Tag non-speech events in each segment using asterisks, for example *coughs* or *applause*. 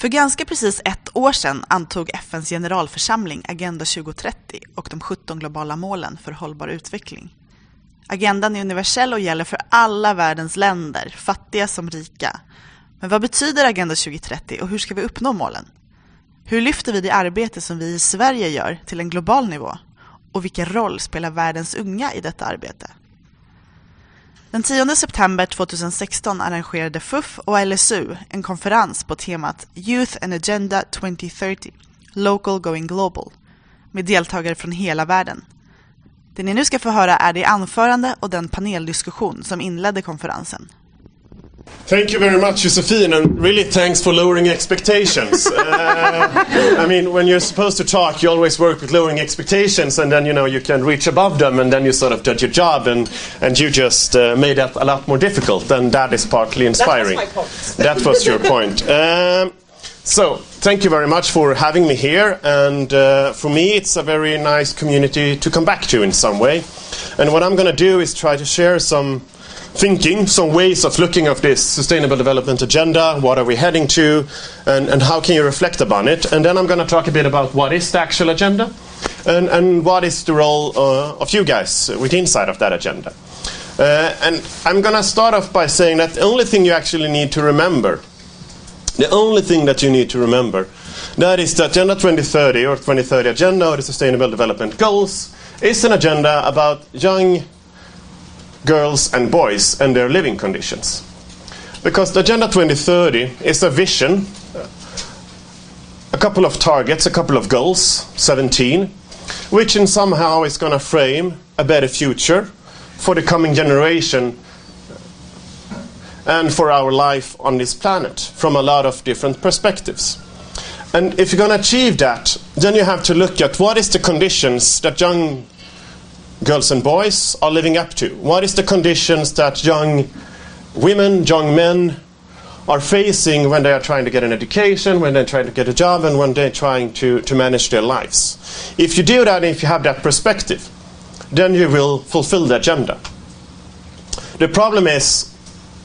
För ganska precis ett år sedan antog FNs generalförsamling Agenda 2030 och de 17 globala målen för hållbar utveckling. Agendan är universell och gäller för alla världens länder, fattiga som rika. Men vad betyder Agenda 2030 och hur ska vi uppnå målen? Hur lyfter vi det arbete som vi i Sverige gör till en global nivå? Och vilken roll spelar världens unga i detta arbete? Den 10 september 2016 arrangerade FUF och LSU en konferens på temat Youth and Agenda 2030 Local Going Global med deltagare från hela världen. Det ni nu ska få höra är det anförande och den paneldiskussion som inledde konferensen. Thank you very much, Josephine, and really thanks for lowering expectations. *laughs* uh, I mean, when you're supposed to talk, you always work with lowering expectations, and then you know you can reach above them, and then you sort of did your job, and and you just uh, made that a lot more difficult, and that is partly inspiring. That was my point. that was your point. *laughs* Um, so, thank you very much for having me here, and uh, for me, it's a very nice community to come back to in some way. And what I'm going to do is try to share some thinking, some ways of looking at this sustainable development agenda, what are we heading to, and, and how can you reflect upon it. And then I'm going to talk a bit about what is the actual agenda, and, and what is the role uh, of you guys with inside of that agenda. Uh, and I'm going to start off by saying that the only thing you actually need to remember, the only thing that you need to remember, that is the Agenda 2030 or 2030 Agenda or the Sustainable Development Goals is an agenda about young girls and boys and their living conditions. Because the Agenda 2030 is a vision, a couple of targets, a couple of goals, 17, which in somehow is going to frame a better future for the coming generation and for our life on this planet from a lot of different perspectives. And if you're going to achieve that, then you have to look at what is the conditions that young girls and boys are living up to? What is the conditions that young women, young men are facing when they are trying to get an education, when they're trying to get a job, and when they're trying to, to manage their lives? If you do that, if you have that perspective, then you will fulfill the agenda. The problem is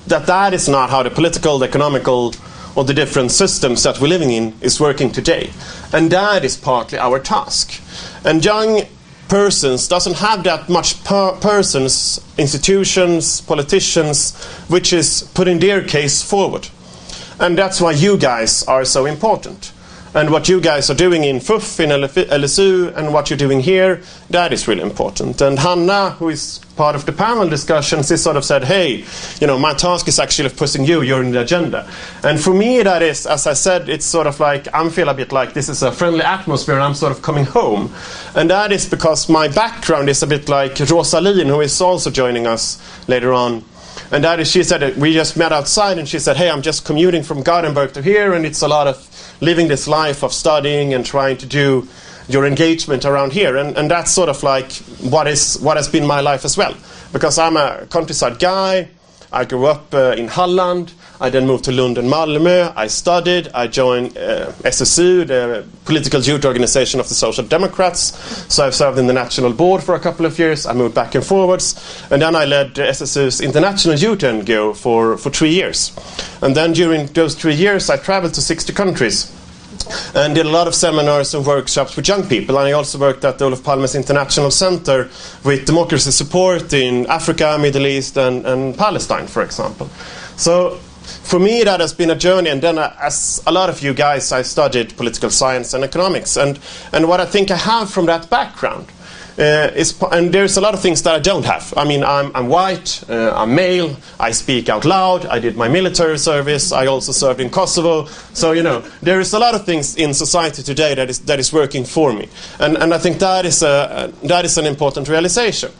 that that is not how the political, the economical, or the different systems that we're living in is working today. And that is partly our task. And young persons doesn't have that much per- persons, institutions, politicians, which is putting their case forward. And that's why you guys are so important. And what you guys are doing in FUF, in LSU, and what you're doing here, that is really important. And Hanna, who is part of the panel discussions, she sort of said, hey, you know, my task is actually of pushing you, you're in the agenda. And for me, that is, as I said, it's sort of like, I feel a bit like this is a friendly atmosphere, and I'm sort of coming home. And that is because my background is a bit like Rosaline, who is also joining us later on. And that is, she said, we just met outside, and she said, hey, I'm just commuting from Gothenburg to here, and it's a lot of living this life of studying and trying to do your engagement around here. And, and that's sort of like what, is, what has been my life as well. Because I'm a countryside guy, I grew up uh, in Halland. I then moved to Lund and Malmö. I studied. I joined uh, SSU, the political youth organization of the Social Democrats. So I've served in the national board for a couple of years. I moved back and forwards. And then I led SSU's international youth NGO for, for three years. And then during those three years, I traveled to 60 countries and did a lot of seminars and workshops with young people. And I also worked at the Olof Palme's International Center with democracy support in Africa, Middle East, and, and Palestine, for example. So for me, that has been a journey. And then, uh, as a lot of you guys, I studied political science and economics. And, and what I think I have from that background uh, is, and there's a lot of things that I don't have. I mean, I'm, I'm white, uh, I'm male, I speak out loud, I did my military service, I also served in Kosovo. So, you know, there is a lot of things in society today that is, that is working for me. And, and I think that is, a, that is an important realization.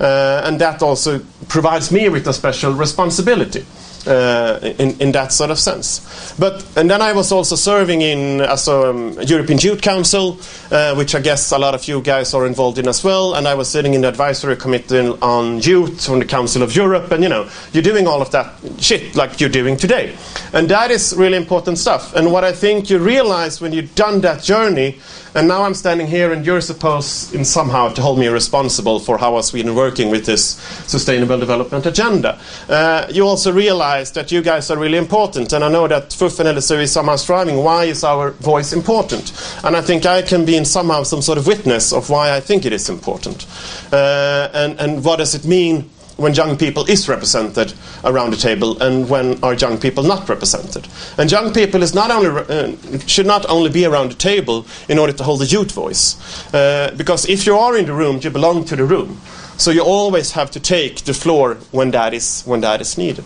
Uh, and that also provides me with a special responsibility. Uh, in, in that sort of sense. But and then I was also serving in as a um, European Youth Council, uh, which I guess a lot of you guys are involved in as well. And I was sitting in the advisory committee on youth on the Council of Europe, and you know you're doing all of that shit like you're doing today, and that is really important stuff. And what I think you realize when you've done that journey. And now I'm standing here, and you're supposed, in somehow, to hold me responsible for how are Sweden working with this sustainable development agenda. Uh, you also realize that you guys are really important, and I know that FUF and LSU is somehow striving. Why is our voice important? And I think I can be in somehow some sort of witness of why I think it is important, uh, and and what does it mean when young people is represented around the table and when are young people not represented. And young people is not only uh, should not only be around the table in order to hold the youth voice, uh, because if you are in the room, you belong to the room. So you always have to take the floor when that is when that is needed.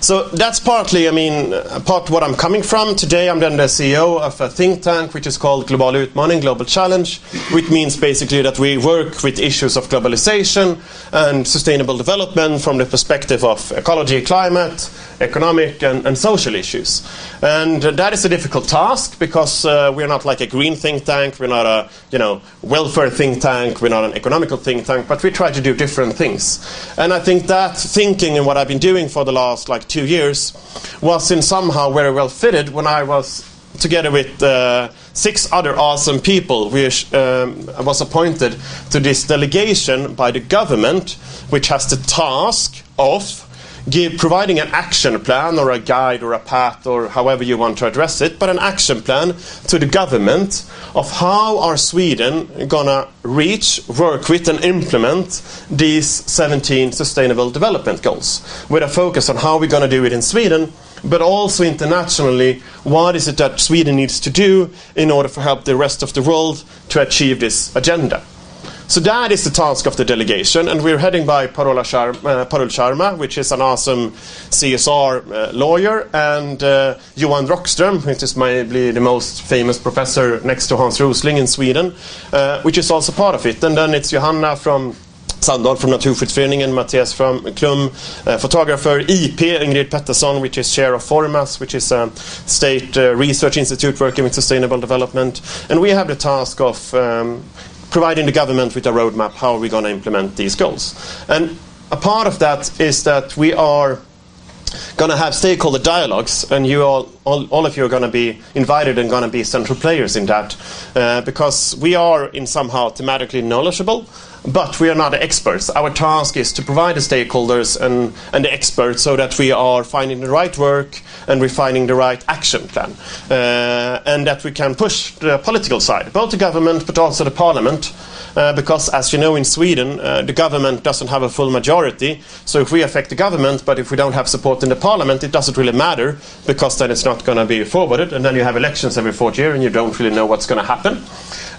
So that's partly, I mean, part what I'm coming from. Today I'm then the CEO of a think tank which is called Global Utmaning, Global Challenge, which means basically that we work with issues of globalization and sustainable development from the perspective of ecology, climate, economic and, and social issues. And uh, that is a difficult task because uh, we're not like a green think tank, we're not a you know welfare think tank, we're not an economical think tank, but we try to do different things. And I think that thinking and what I've been doing for the last like two years was in somehow very well fitted when I was together with uh, six other awesome people, which um, was appointed to this delegation by the government, which has the task of give, providing an action plan or a guide or a path or however you want to address it, but an action plan to the government of how are Sweden gonna reach, work with, and implement these 17 sustainable development goals, with a focus on how we're gonna do it in Sweden. But also internationally, what is it that Sweden needs to do in order to help the rest of the world to achieve this agenda? So that is the task of the delegation, and we're heading by uh, Parul Sharma, which is an awesome CSR uh, lawyer, and uh, Johan Rockström, which is maybe the most famous professor next to Hans Rosling in Sweden, uh, which is also part of it. And then it's Johanna from Sandahl from Naturskyddsföreningen, Mattias from Klum, uh, photographer IP, Ingrid Pettersson, which is chair of Formas, which is a state uh, research institute working with sustainable development. And we have the task of um, providing the government with a roadmap how are we going to implement these goals. And a part of that is that we are going to have stakeholder dialogues, and you all, all, all of you are going to be invited and going to be central players in that, uh, because we are in somehow thematically knowledgeable, but we are not experts. Our task is to provide the stakeholders and, and the experts so that we are finding the right work and refining the right action plan, uh, and that we can push the political side, both the government but also the parliament. Uh, because, as you know, in Sweden, uh, the government doesn't have a full majority. So, if we affect the government, but if we don't have support in the parliament, it doesn't really matter because then it's not going to be forwarded. And then you have elections every fourth year and you don't really know what's going to happen.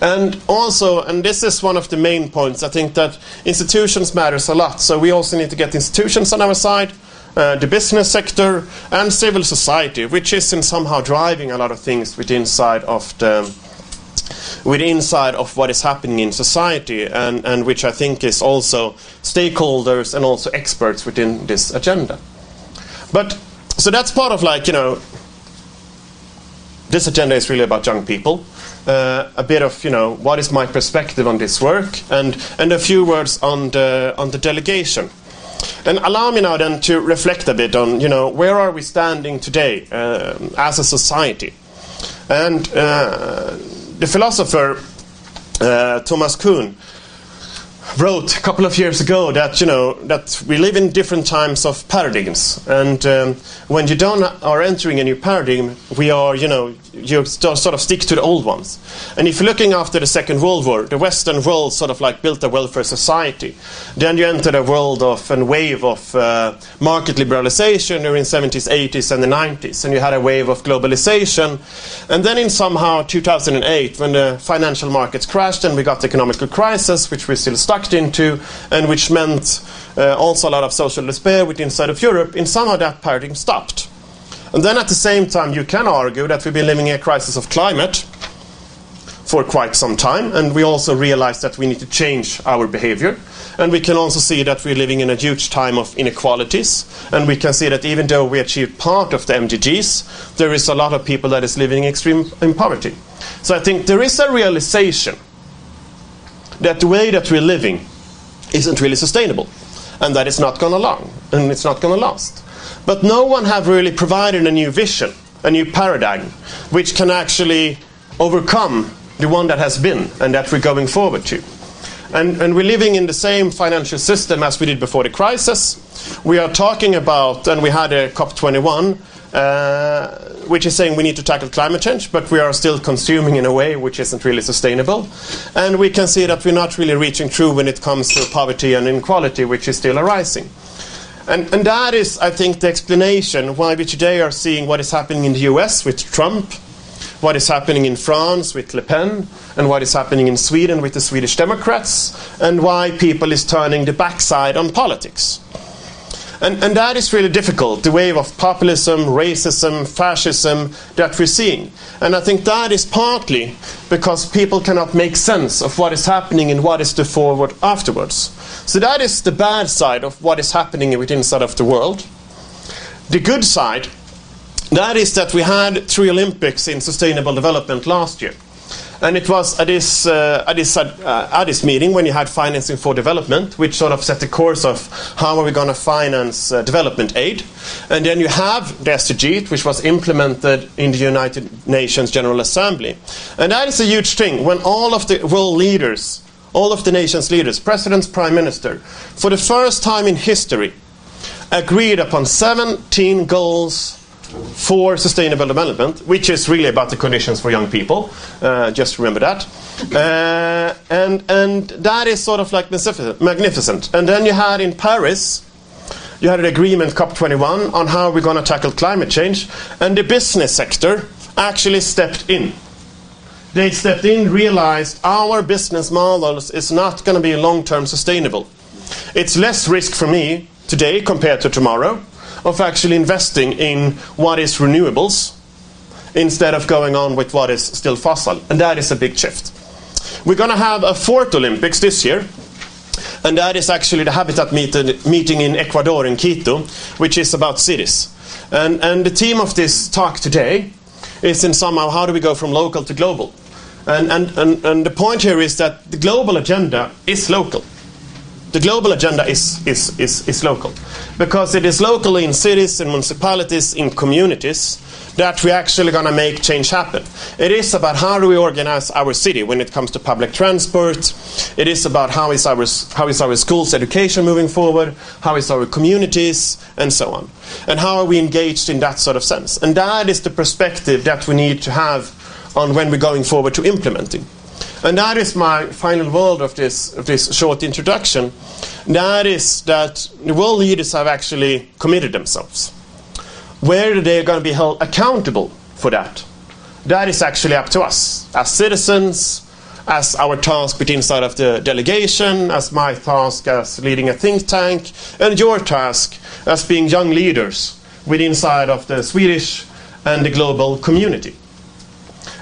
And also, and this is one of the main points, I think that institutions matters a lot. So, we also need to get institutions on our side. Uh, the business sector and civil society, which is in somehow driving a lot of things with inside of the with inside of what is happening in society, and, and which I think is also stakeholders and also experts within this agenda. But so that's part of like you know, this agenda is really about young people. Uh, a bit of you know what is my perspective on this work, and and a few words on the on the delegation. And allow me now then to reflect a bit on, you know, where are we standing today uh, as a society? And uh, the philosopher uh, Thomas Kuhn wrote a couple of years ago that you know that we live in different times of paradigms, and um, when you don't are entering a new paradigm, we are you know you sort of stick to the old ones. And if you're looking after the Second World War, the Western world sort of like built a welfare society. Then you entered a world of a wave of uh, market liberalization during 70s, 80s, and the 90s, and you had a wave of globalization. And then in somehow 2008, when the financial markets crashed and we got the economic crisis, which we're still stuck into, and which meant uh, also a lot of social despair within side of Europe, in somehow that paradigm stopped. And then at the same time, you can argue that we've been living in a crisis of climate for quite some time, and we also realize that we need to change our behavior. And we can also see that we're living in a huge time of inequalities, and we can see that even though we achieved part of the MDGs, there is a lot of people that is living in extreme in poverty. So I think there is a realization that the way that we're living isn't really sustainable, and that it's not going to long, and it's not going to last. But no one have really provided a new vision, a new paradigm, which can actually overcome the one that has been and that we're going forward to. And, and we're living in the same financial system as we did before the crisis. We are talking about, and we had a COP21, uh, which is saying we need to tackle climate change, but we are still consuming in a way which isn't really sustainable. And we can see that we're not really reaching true when it comes to poverty and inequality, which is still arising. And, and that is, I think, the explanation why we today are seeing what is happening in the US with Trump, what is happening in France with Le Pen, and what is happening in Sweden with the Swedish Democrats, and why people is turning the backside on politics. And, and that is really difficult, the wave of populism, racism, fascism that we're seeing. And I think that is partly because people cannot make sense of what is happening and what is the forward afterwards. So that is the bad side of what is happening within side of the world. The good side, that is that we had three Olympics in sustainable development last year. And it was at this, uh, at, this, uh, at this meeting when you had financing for development, which sort of set the course of how are we going to finance uh, development aid. And then you have the SDG, which was implemented in the United Nations General Assembly. And that is a huge thing when all of the world leaders, all of the nation's leaders, presidents, prime minister, for the first time in history, agreed upon 17 goals for sustainable development, which is really about the conditions for young people. Uh, just remember that. Uh, and, and that is sort of like magnificent. And then you had in Paris, you had an agreement, COP21, on how we're going to tackle climate change. And the business sector actually stepped in. They stepped in, realized our business models is not going to be long term sustainable. It's less risk for me today compared to tomorrow of actually investing in what is renewables instead of going on with what is still fossil. And that is a big shift. We're going to have a fourth Olympics this year. And that is actually the Habitat meeting in Ecuador, in Quito, which is about cities. And, and the theme of this talk today is in somehow how do we go from local to global? And, and, and, and the point here is that the global agenda is local the global agenda is, is, is, is local. Because it is locally in cities, in municipalities, in communities that we're actually going to make change happen. It is about how do we organize our city when it comes to public transport. It is about how is our, how is our schools' education moving forward, how is our communities, and so on. And how are we engaged in that sort of sense. And that is the perspective that we need to have on when we're going forward to implementing. And that is my final word of this, of this short introduction. That is that the world leaders have actually committed themselves. Where they are going to be held accountable for that, that is actually up to us as citizens, as our task within inside of the delegation, as my task as leading a think tank, and your task as being young leaders within inside of the Swedish and the global community.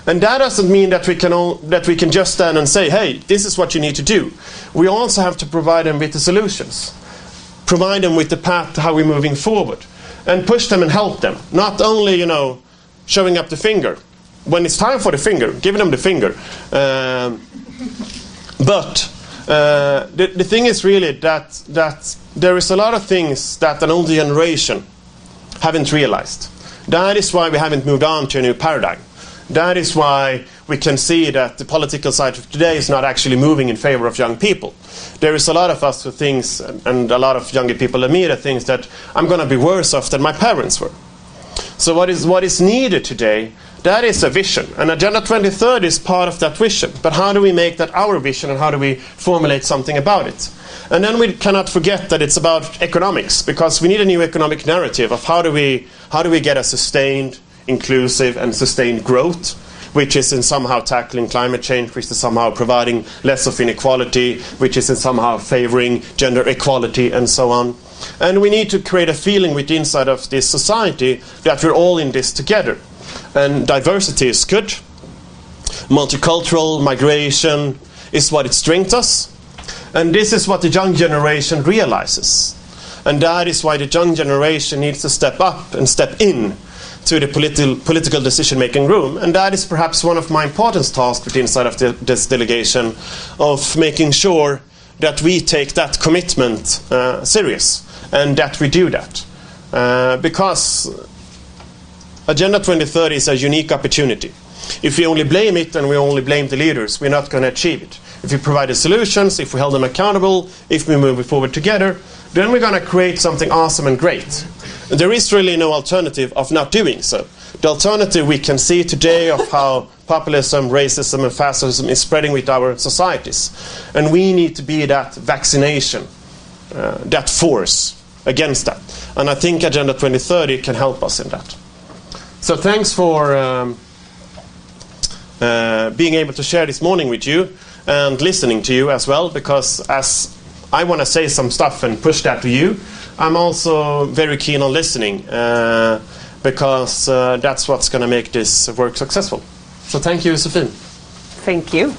And that doesn't mean that we can all, that we can just stand and say, "Hey, this is what you need to do." We also have to provide them with the solutions, provide them with the path to how we're moving forward, and push them and help them. Not only, you know, showing up the finger when it's time for the finger, giving them the finger. Um, but uh, the, the thing is really that that there is a lot of things that an older generation haven't realized. That is why we haven't moved on to a new paradigm. That is why we can see that the political side of today is not actually moving in favor of young people. There is a lot of us who thinks, and a lot of younger people than me that thinks that I'm going to be worse off than my parents were. So what is what is needed today? That is a vision, and Agenda 2030 is part of that vision. But how do we make that our vision, and how do we formulate something about it? And then we cannot forget that it's about economics, because we need a new economic narrative of how do we how do we get a sustained inclusive and sustained growth, which is in somehow tackling climate change, which is somehow providing less of inequality, which is in somehow favoring gender equality, and so on. And we need to create a feeling within inside of this society that we're all in this together. And diversity is good. Multicultural migration is what it strengthens. And this is what the young generation realizes. And that is why the young generation needs to step up and step in to the political political decision making room, and that is perhaps one of my important tasks within inside of the, this delegation, of making sure that we take that commitment uh, serious and that we do that, uh, because Agenda 2030 is a unique opportunity. If we only blame it and we only blame the leaders, we're not going to achieve it. If we provide the solutions, if we hold them accountable, if we move forward together, then we're going to create something awesome and great. There is really no alternative of not doing so. The alternative we can see today of how populism, racism, and fascism is spreading with our societies. And we need to be that vaccination, uh, that force against that. And I think Agenda 2030 can help us in that. So thanks for um, uh, being able to share this morning with you and listening to you as well, because as I want to say some stuff and push that to you, I'm also very keen on listening uh, because uh, that's what's going to make this work successful. So thank you, Sophie. Thank you.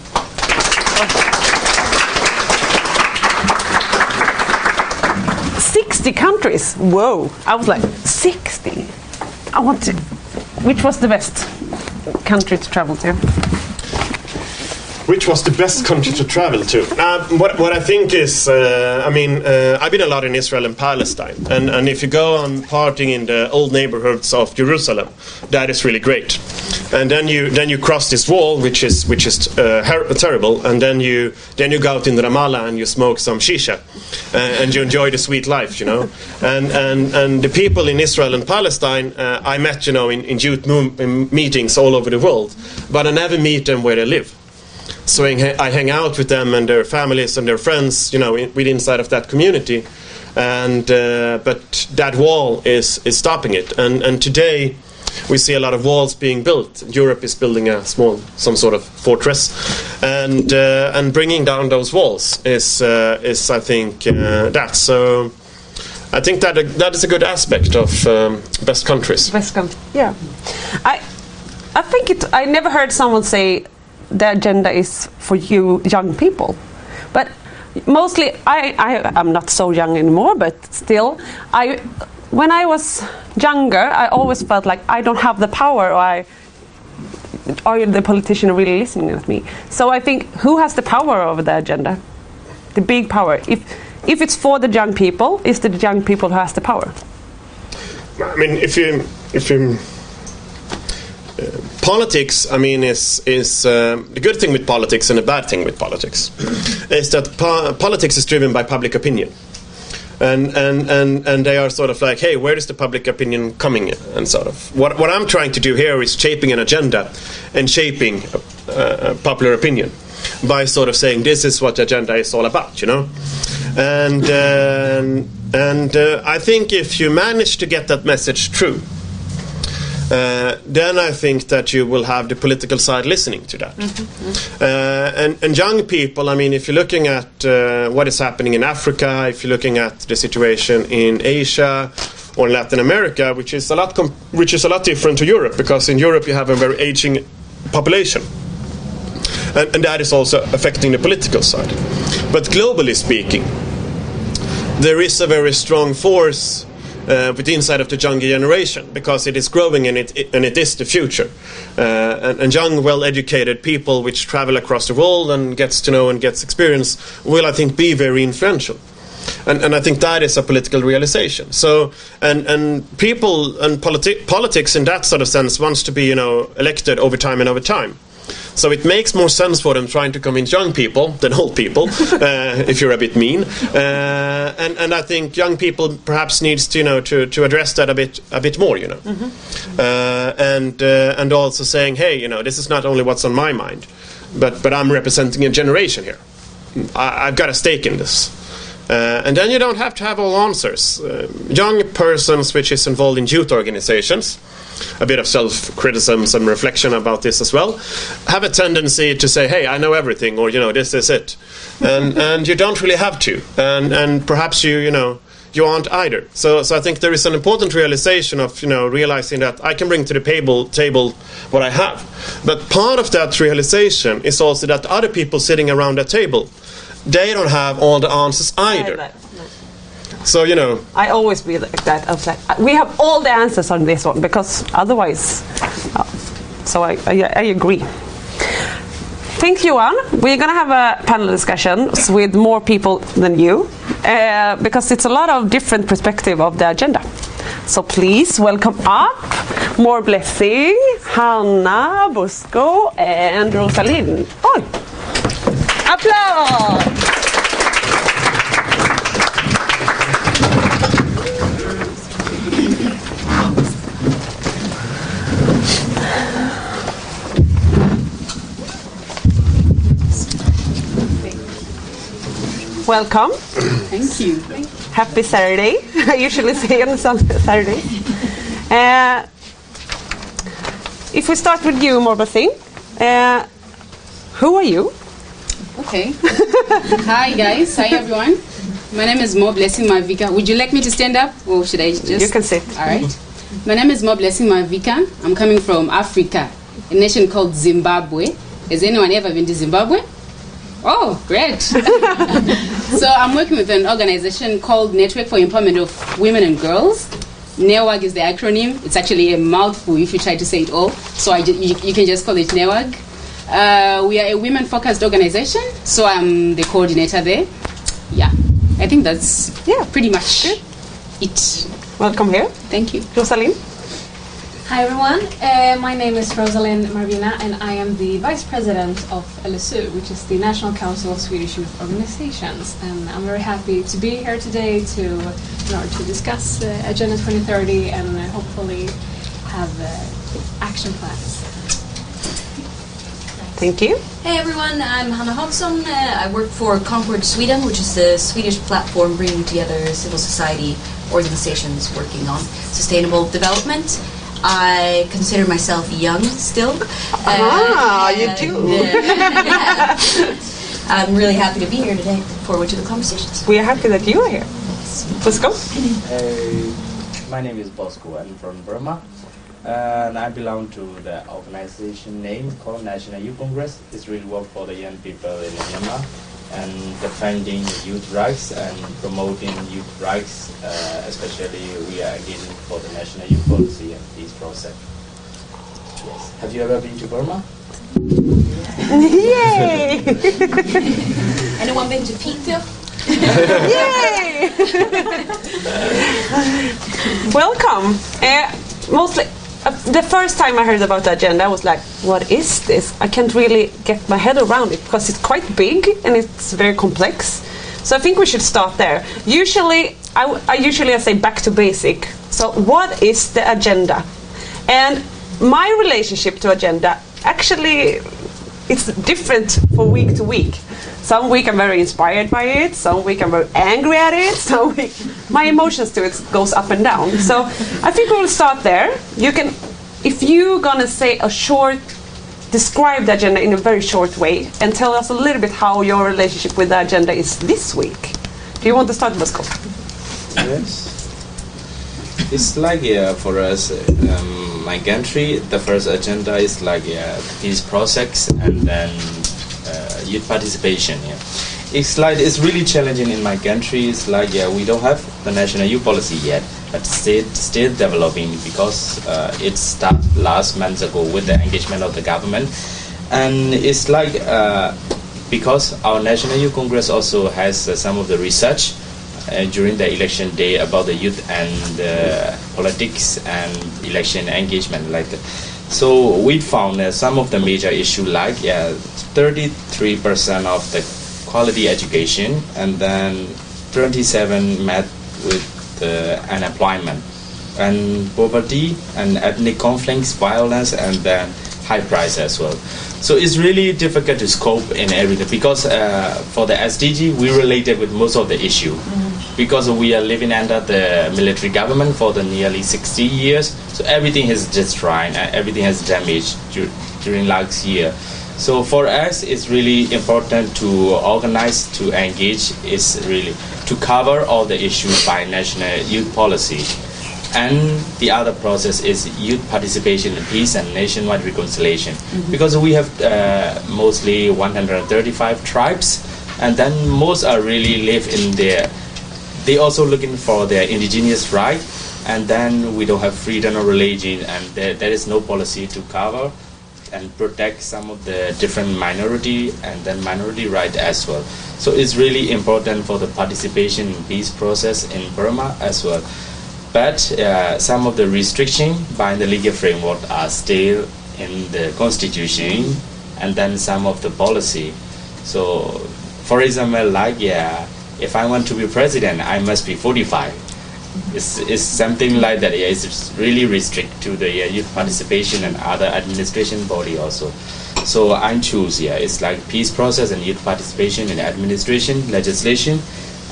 Sixty countries. Whoa! I was like sixty. I want to. Which was the best country to travel to? Which was the best country to travel to? Uh, what, what I think is, uh, I mean, uh, I've been a lot in Israel and Palestine, and, and if you go on partying in the old neighborhoods of Jerusalem, that is really great. And then you then you cross this wall, which is which is uh, terrible, and then you then you go out in Ramallah and you smoke some shisha, uh, and you enjoy the sweet life, you know. And and and the people in Israel and Palestine, uh, I met, you know, in, in youth meetings all over the world, but I never meet them where they live so I hang out with them and their families and their friends, you know, with inside of that community. And uh, but that wall is is stopping it. And and today we see a lot of walls being built. Europe is building a small, some sort of fortress, and uh, and bringing down those walls is uh, is I think uh, that. So I think that that is a good aspect of um, best countries. Best country. Yeah, I I think it. I never heard someone say the agenda is for you young people. But mostly, I, I am not so young anymore, but still, I when I was younger, I always felt like I don't have the power, or I are the politician really listening at me? So I think who has the power over the agenda? The big power. If if it's for the young people, is the young people who has the power? I mean, if you if you politics, I mean, is is uh, the good thing with politics and the bad thing with politics is that po- politics is driven by public opinion, and and and and they are sort of like, hey, where is the public opinion coming? In? And sort of what what I'm trying to do here is shaping an agenda and shaping uh, popular opinion by sort of saying this is what the agenda is all about, you know, and uh, and uh, I think if you manage to get that message through uh, then I think that you will have the political side listening to that. Mm-hmm. Uh, and, and, young people, I mean, if you're looking at uh, what is happening in Africa, if you're looking at the situation in Asia or in Latin America, which is a lot, com- which is a lot different to Europe, because in Europe you have a very aging population. And, and that is also affecting the political side. But globally speaking, there is a very strong force uh, with the inside of the younger generation because it is growing and it, it and it is the future. Uh, and, and, young, well-educated people which travel across the world and gets to know and gets experience will, I think, be very influential. And, and I think that is a political realization. So, and, and people and politi- politics in that sort of sense wants to be, you know, elected over time and over time. So it makes more sense for them trying to convince young people than old people, *laughs* uh, if you're a bit mean. Uh, and and I think young people perhaps needs to you know to, to address that a bit a bit more, you know, mm-hmm. uh, and uh, and also saying, hey, you know, this is not only what's on my mind, but but I'm representing a generation here. I, have got a stake in this. Uh, and then you don't have to have all answers. Uh, young persons which is involved in youth organizations a bit of self criticism, some reflection about this as well, have a tendency to say, "Hey, I know everything," or you know, "This is it," and *laughs* and you don't really have to, and and perhaps you you know you aren't either. So, so I think there is an important realization of you know realizing that I can bring to the table table what I have, but part of that realization is also that other people sitting around that table, they don't have all the answers either. So you know, I always be like that. I was like, we have all the answers on this one because otherwise. Uh, so I, I, I agree. Thank you, Anne. We're going to have a panel discussion with more people than you uh, because it's a lot of different perspective of the agenda. So please welcome up Moreblessing. Hanna Bosco and Rosaline. Oj! Applåd! Welcome. Thank you. Happy Saturday. I usually say on Saturday. Uh, if we start with you, Moreblessing, uh, who are you? Okay. *laughs* Hi guys. Hi everyone. My name is Moreblessing Mavhika. Would you like me to stand up or should I just? You can sit. All right. My name is Moreblessing Mavhika. I'm coming from Africa, a nation called Zimbabwe. Has anyone ever been to Zimbabwe? Oh, great. *laughs* so I'm working with an organization called Network for Empowerment of Women and Girls. NEWAG is the acronym. It's actually a mouthful if you try to say it all. So I ju- you, you can just call it NEWAG. Uh, we are a women focused organization, so I'm the coordinator there. Yeah, I think that's Yeah. pretty much it. Welcome here. Thank you. Rosaline. Hi everyone, uh, my name is Rosaline Marbinah and I am the Vice President of LSU, which is the National Council of Swedish Youth Organizations. And I'm very happy to be here today to, in order to discuss uh, Agenda 2030 and uh, hopefully have uh, action plans. Thank you. Hey everyone, I'm Hanna Hansson. Uh, I work for Concord Sweden, which is the Swedish platform bringing together civil society organizations working on sustainable development. I consider myself young still. Ah, you and, do. uh, *laughs* I'm really happy to be here today. Look forward to the conversations. We are happy that you are here. Let's go. Hey, my name is Bosco. I'm from Burma, and I belong to the organization name called National Youth Congress. It's really work for the young people in Myanmar and defending youth rights and promoting youth rights. Uh, especially, we are engaging for the national youth policy and peace process. Yes. Have you ever been to Burma? Yay! *laughs* Anyone been to Piteå? *laughs* Yay! *laughs* Welcome. Uh, mostly, uh, the first time I heard about the agenda, I was like, "What is this?" I can't really get my head around it because it's quite big and it's very complex. So I think we should start there. Usually, I usually I say back to basic. So what is the agenda? And my relationship to agenda actually it's different from week to week. Some week I'm very inspired by it. Some week I'm very angry at it. *laughs* Some week my emotions to it goes up and down. So I think we'll start there. You can, if you're gonna say a short, describe the agenda in a very short way, and tell us a little bit how your relationship with the agenda is this week. Do you want to start, Bosco? Yes. It's like uh, for us, um, my country, the first agenda is like uh, peace process and then youth participation. Yeah. It's like it's really challenging in my country. It's like yeah, we don't have the national youth policy yet, but still still developing because uh, it started last month ago with the engagement of the government, and it's like uh, because our national youth congress also has uh, some of the research uh, during the election day about the youth and uh, politics and election engagement like. So we found uh, some of the major issue like yeah, 33% of the quality education and then 27 met with unemployment. And poverty and ethnic conflicts, violence and then high price as well. So it's really difficult to scope in everything because uh, for the SDG we related with most of the issue because we are living under the military government for the nearly 60 years. So everything is destroyed and everything has damaged dur- during last year. So for us, it's really important to organize, to engage. Is really to cover all the issues by national youth policy. And the other process is youth participation in peace and nationwide reconciliation. Because we have uh, mostly 135 tribes, and then most are really live in their. They also looking for their indigenous right, and then we don't have freedom of religion, and there, there is no policy to cover and protect some of the different minority and then minority right as well. So it's really important for the participation in peace process in Burma as well. But uh, some of the restriction by the legal framework are still in the constitution and then some of the policy. So, for example, like yeah, if I want to be president, I must be 45. It's, it's something like that. Yeah, it's really restrict to the yeah, youth participation and other administration body also. So I choose yeah, it's like peace process and youth participation in administration, legislation,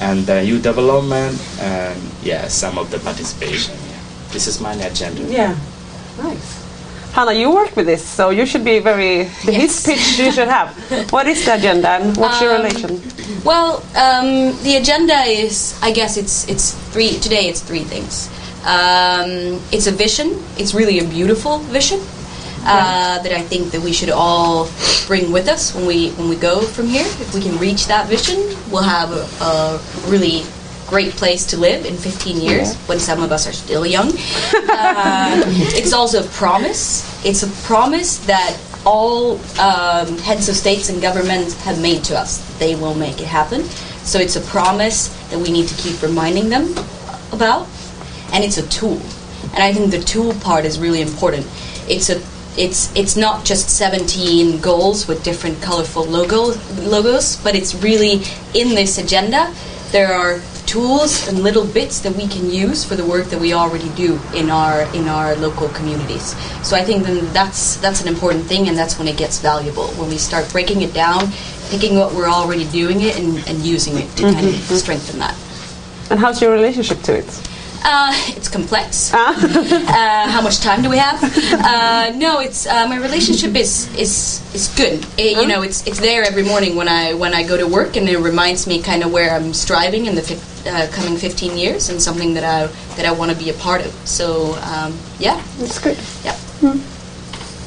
and uh, youth development, and yeah, some of the participation. Yeah. This is my agenda. Yeah, nice. Hanna, you work with this, so you should be very the Yes. pitch you should have. *laughs* What is the agenda and what's your Um, relation? Well, um, the agenda is, I guess it's it's three. Today it's three things. Um, it's a vision. It's really a beautiful vision uh, that I think that we should all bring with us when we when we go from here. If we can reach that vision, we'll have a, a really great place to live in 15 years when some of us are still young. Uh, *laughs* it's also a promise. It's a promise that all um, heads of states and governments have made to us. They will make it happen. So it's a promise that we need to keep reminding them about, and it's a tool. And I think the tool part is really important. It's a it's it's not just 17 goals with different colorful logo, logos, but it's really in this agenda. There are tools and little bits that we can use for the work that we already do in our in our local communities. So I think then that's that's an important thing, and that's when it gets valuable when we start breaking it down, picking what we're already doing it, and, and using it to kind of mm-hmm. strengthen that. And how's your relationship to it? Uh, it's complex. *laughs* uh, how much time do we have? Uh, no, it's uh, my relationship is is is good. It, you know, it's it's there every morning when I when I go to work, and it reminds me kind of where I'm striving in the fif- uh, coming 15 years, and something that I that I want to be a part of. So um, yeah, It's good. yeah.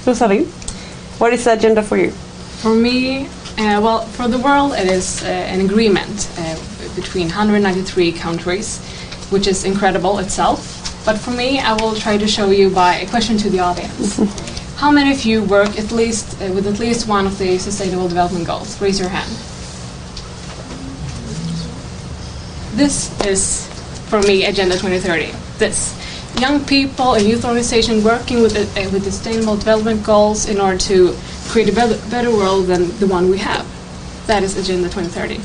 Rosaline, what is the agenda for you? For me, uh, well, for the world, it is uh, an agreement uh, between 193 countries, which is incredible itself. But for me, I will try to show you by a question to the audience. *laughs* How many of you work at least uh, with at least one of the Sustainable Development Goals? Raise your hand. This is, for me, Agenda 2030. This. Young people and youth organizations working with the, uh, with the Sustainable Development Goals in order to create a better, better world than the one we have. That is Agenda 2030.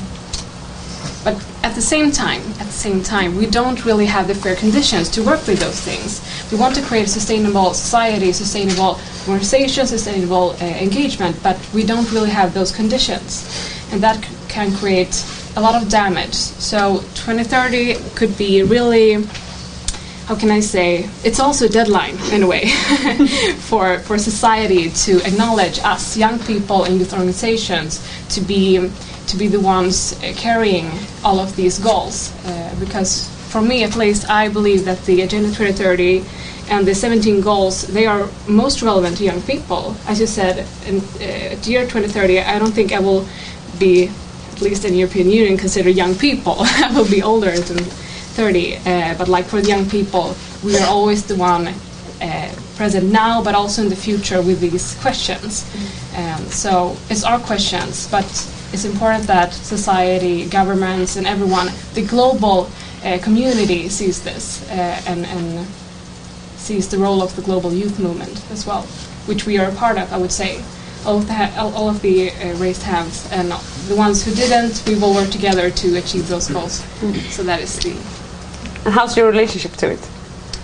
But at the same time, at the same time, we don't really have the fair conditions to work with those things. We want to create a sustainable society, sustainable organization, sustainable uh, engagement, but we don't really have those conditions, and that can create a lot of damage. So 2030 could be really how can I say, it's also a deadline in a way *laughs* for, for society to acknowledge us, young people and youth organizations, to be, to be the ones uh, carrying all of these goals. Uh, because for me, at least, I believe that the Agenda 2030 and the 17 goals, they are most relevant to young people. As you said, in uh, year 2030, I don't think I will be, at least in the European Union, considered young people. *laughs* I will be older than 30. Uh, but like for the young people, we are always the one uh, present now, but also in the future with these questions. Um, so it's our questions, but it's important that society, governments, and everyone, the global uh, community sees this uh, and, and sees the role of the global youth movement as well, which we are a part of, I would say. All of the, all of the uh, raised hands, and the ones who didn't, we will work together to achieve those goals. So that is the And how's your relationship to it?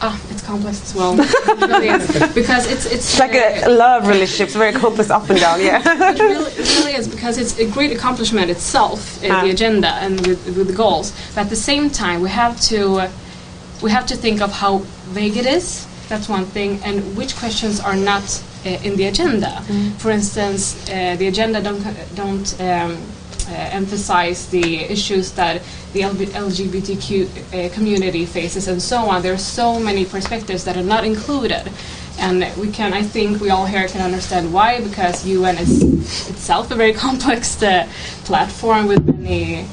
Ah, it's complex as well. *laughs* It really is. because it's it's It's like a uh, love relationship, it's very complex up and down, yeah. *laughs* it really, it really is because it's a great accomplishment itself, uh, Ah. the agenda and with, with the goals. But at the same time, we have to uh, we have to think of how vague it is. That's one thing, and which questions are not uh, in the agenda. For instance, uh, the agenda don't don't. Um, emphasize the issues that the LGBTQ uh, community faces and so on. There are so many perspectives that are not included. And we can, I think we all here can understand why, because UN is itself a very *laughs* complex uh, platform with many,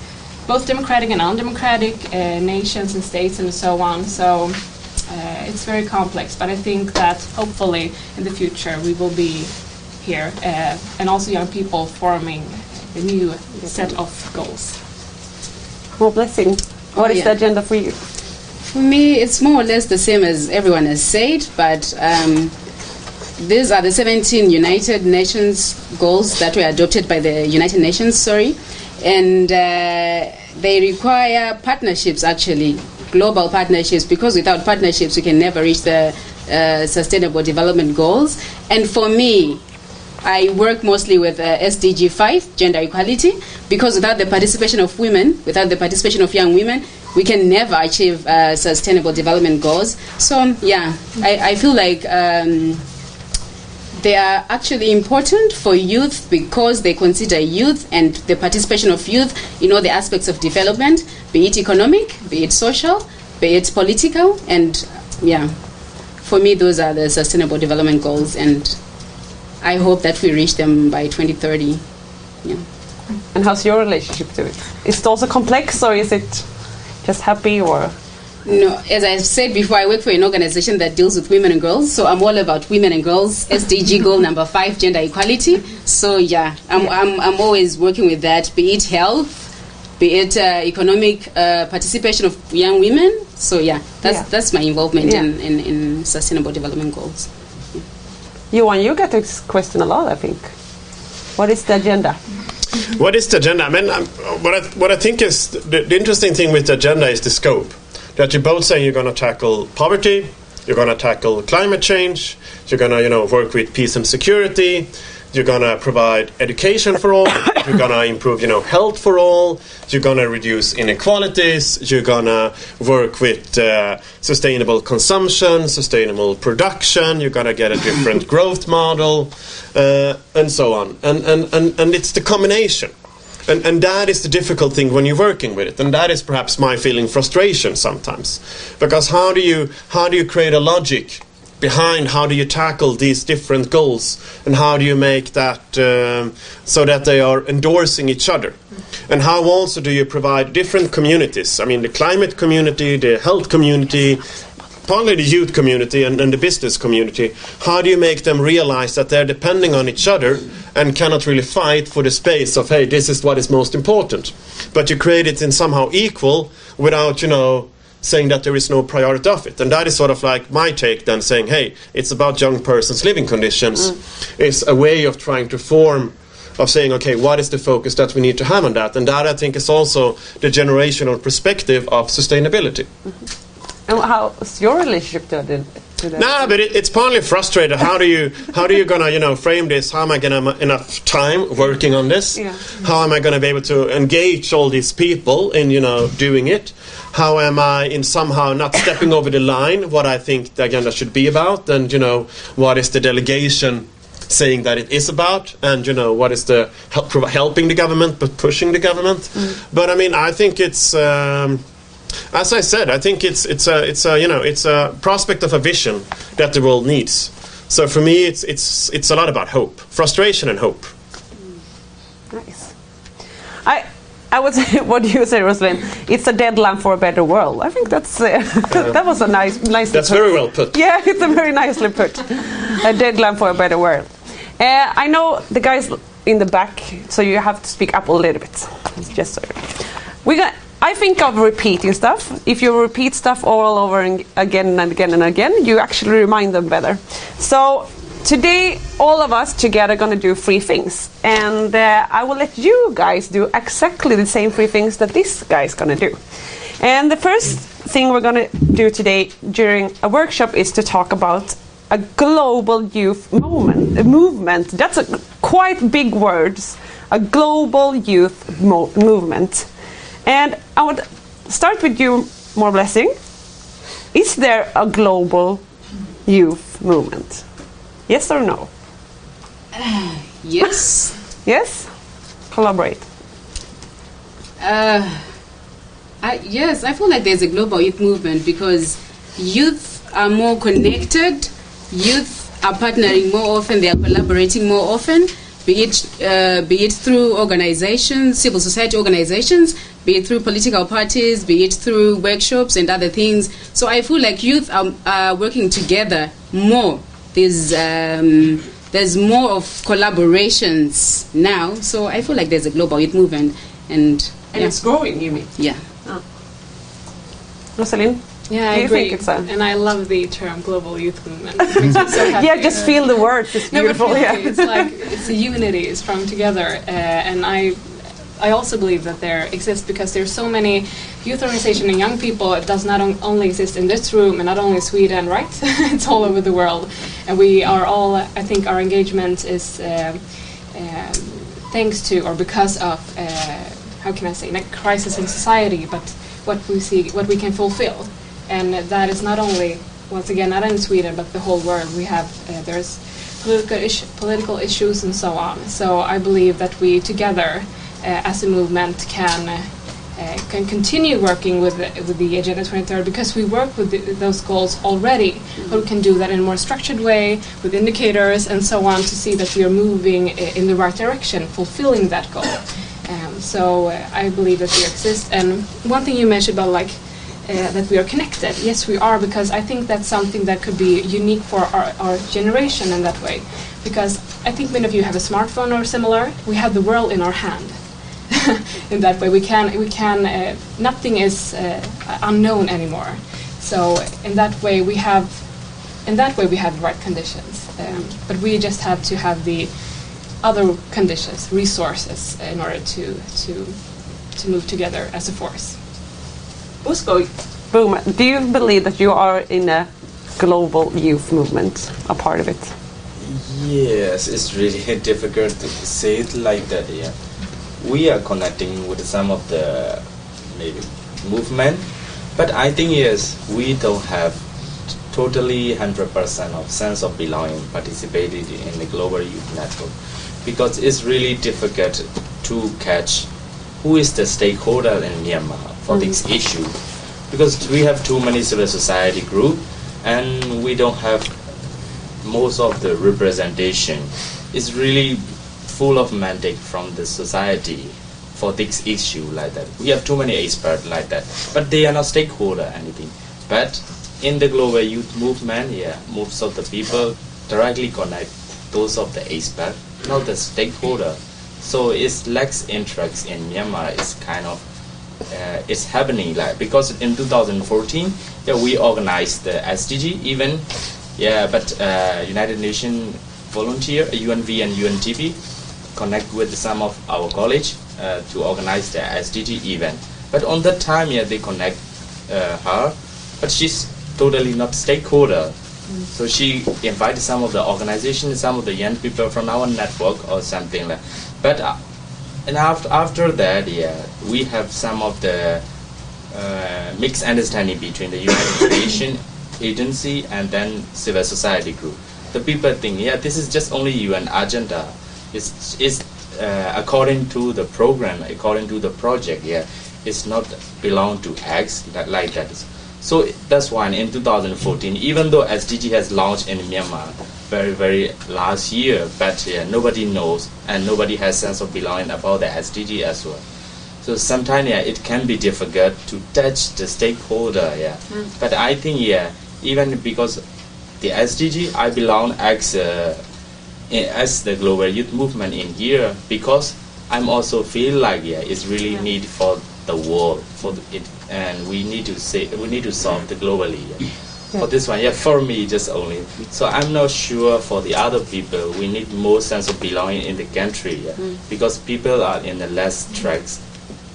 both democratic and undemocratic uh, nations and states and so on. So uh, it's very complex, but I think that hopefully in the future we will be here uh, and also young people forming a new set of goals. Moreblessing. What Oh, is yeah. the agenda for you? For me, it's more or less the same as everyone has said, but um, these are the 17 United Nations goals that were adopted by the United Nations, sorry. And uh, they require partnerships, actually, global partnerships, because without partnerships, we can never reach the uh, Sustainable Development Goals. And for me, I work mostly with uh, SDG 5, gender equality, because without the participation of women, without the participation of young women, we can never achieve uh, sustainable development goals. So, yeah, I, I feel like um, they are actually important for youth because they consider youth and the participation of youth in all the aspects of development, be it economic, be it social, be it political, and yeah, for me, those are the sustainable development goals, and I hope that we reach them by 2030. Yeah. And how's your relationship to it? Is it also complex, or is it just happy, or No, as I said before, I work for an organization that deals with women and girls. So I'm all about women and girls. SDG *laughs* goal number five, gender equality. So yeah, I'm, I'm, I'm always working with that, be it health, be it uh, economic uh, participation of young women. So yeah, that's, Yeah. that's my involvement Yeah. in, in, in sustainable development goals. Johan? You get this question a lot, I think. What is the agenda? What is the agenda? I mean, um, what I, what I think is the, the interesting thing with the agenda is the scope. That you both say you're going to tackle poverty, you're going to tackle climate change, you're going to you know work with peace and security, you're going to provide education for all, you're going to improve you know health for all, you're going to reduce inequalities, you're going to work with uh, sustainable consumption, sustainable production, you're going to get a different *laughs* growth model, uh, and so on. And, and, and, and it's the combination. And, and that is the difficult thing when you're working with it. And that is perhaps my feeling frustration sometimes. Because how do you, how do you create a logic behind how do you tackle these different goals and how do you make that um, so that they are endorsing each other? And how also do you provide different communities? I mean the climate community the health community partly the youth community and, and the business community, how do you make them realize that they're depending on each other and cannot really fight for the space of, hey, this is what is most important? But you create it in somehow equal without, you know, saying that there is no priority of it. And that is sort of like my take then saying, hey, it's about young person's living conditions. Mm. It's a way of trying to form of saying, okay, what is the focus that we need to have on that? And that I think is also the generational perspective of sustainability. Mm-hmm. And how's your relationship to that? No, but it, it's partly frustrated. How do you how do you gonna you know frame this? How am I gonna have enough time working on this? Yeah. How am I gonna be able to engage all these people in you know doing it? How am I in somehow not stepping over the line? What I think the agenda should be about, and you know what is the delegation saying that it is about, and you know what is the help, helping the government but pushing the government. But I mean, I think it's. Um, as I said, I think it's it's a it's a you know it's a prospect of a vision that the world needs. So for me, it's it's it's a lot about hope, frustration, and hope. Nice. I would say *laughs* what do you say, Rosaline? It's a deadline for a better world. I think that's uh, *laughs* that was a nice nice. That's very well put. *laughs* Yeah, it's a very nicely put. a deadline for a better world. Uh, I know the guys in the back, so you have to speak up a little bit. Just so we got. I think of repeating stuff. If you repeat stuff all over and again and again and again, you actually remind them better. So today, all of us together are going to do three things, and uh, I will let you guys do exactly the same three things that this guy is going to do. And the first thing we're going to do today during a workshop is to talk about a global youth moment, A movement. That's a quite big words. A global youth mo- movement. And I would start with you, Moreblessing. Is there a global youth movement? Yes or no? Yes. *laughs* Yes? Collaborate. Uh, I, yes, I feel like there's a global youth movement because youth are more connected, youth are partnering more often, they are collaborating more often, be it, uh, be it through organizations, civil society organizations, be it through political parties, be it through workshops and other things. So I feel like youth are, are working together more. There's, um, there's more of collaborations now, so I feel like there's a global youth movement. And, And yeah. it's growing, you mean? Yeah. Rosaline? Yeah, I agree. think it's a- and I love the term global youth movement. It makes me so happy. Yeah, just feel the words. It's No, beautiful. really, yeah. it's like it's a unity, it's strong together, uh, and I. I also believe that there exists because there's so many youth organizations and young people. It does not on- only exist in this room and not only in Sweden, right? *laughs* it's all over the world, and we are all. I think our engagement is um, um, thanks to or because of uh, how can I say not crisis in society, but what we see, what we can fulfill, and that is not only once again not in Sweden but the whole world. We have uh, there's political political issues and so on. So I believe that we together uh, as a movement can. Uh, uh, can continue working with the, with the Agenda 2030 because we work with the, those goals already, but we can do that in a more structured way with indicators and so on to see that we are moving i- in the right direction, fulfilling that goal. Um, so uh, I believe that we exist. And one thing you mentioned about like uh, that we are connected. Yes, we are because I think that's something that could be unique for our, our generation in that way. Because I think many of you have a smartphone or similar. We have the world in our hand. *laughs* in that way, we can we can uh, nothing is uh, unknown anymore. So in that way, we have in that way we have the right conditions. Um, but we just have to have the other conditions, resources, in order to to to move together as a force. Bosco, Boom, do you believe that you are in a global youth movement, a part of it? Yes, it's really *laughs* difficult to say it like that. Yeah, we are connecting with some of the maybe movement, but I think yes, we don't have totally hundred percent of sense of belonging participated in the global youth network because it's really difficult to catch who is the stakeholder in Myanmar for mm-hmm. this issue because we have too many civil society group and we don't have most of the representation. It's really full of mandate from the society for this issue like that. We have too many experts like that, but they are not stakeholder anything. But in the global youth movement, yeah, most of the people directly connect those of the expert, not the stakeholder. So it's lacks interest in Myanmar. It's kind of uh, it's happening like because in 2014 yeah we organized the SDG even yeah but uh, United Nations volunteer UNV and UNDP connect with some of our college uh, to organize the SDG event but on that time yeah they connect uh, her but she's totally not stakeholder so she invited some of the organizations some of the young people from our network or something like but uh, and after after that, yeah, we have some of the uh, mixed understanding between the United *coughs* Nations agency and then civil society group. The people think, yeah, this is just only UN agenda. It's it's uh, according to the program, according to the project. Yeah, it's not belong to X that like that. So that's why in 2014, even though SDG has launched in Myanmar very very last year, but yeah, nobody knows and nobody has sense of belonging about the SDG as well. So sometimes yeah, it can be difficult to touch the stakeholder. Yeah, but I think yeah, even because the SDG, I belong as uh, as the global youth movement in here because I'm also feel like yeah, it's really need for the world for the, it, and we need to say we need to solve the globally. Yeah. For this one, yeah, for me just only. So I'm not sure for the other people. We need more sense of belonging in the country, yeah, because people are in a less tracks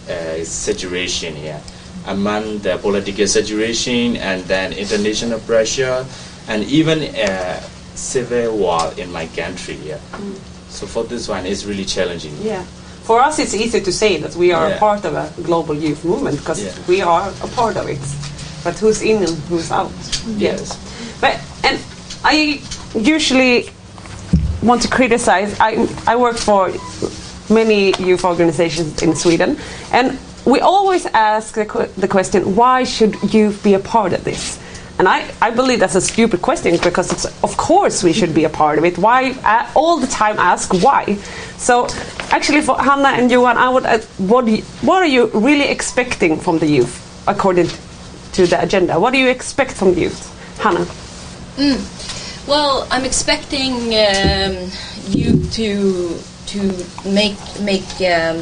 uh, situation here among the political situation and then international pressure and even uh, civil war in my country. Yeah. Mm. So for this one, it's really challenging. Yeah. For us, it's easy to say that we are a part of a global youth movement because Yeah. we are a part of it. But who's in and who's out? Yes. But and I usually want to criticize. I I work for many youth organizations in Sweden, and we always ask the, the question, why should youth be a part of this? And I, I believe that's a stupid question because it's, of course we should be a part of it. Why uh, all the time ask why? So actually, for Hanna and Johan, I would uh, what do you, what are you really expecting from the youth according to the agenda? What do you expect from the youth, Hanna? Well, I'm expecting um, you to to make make um,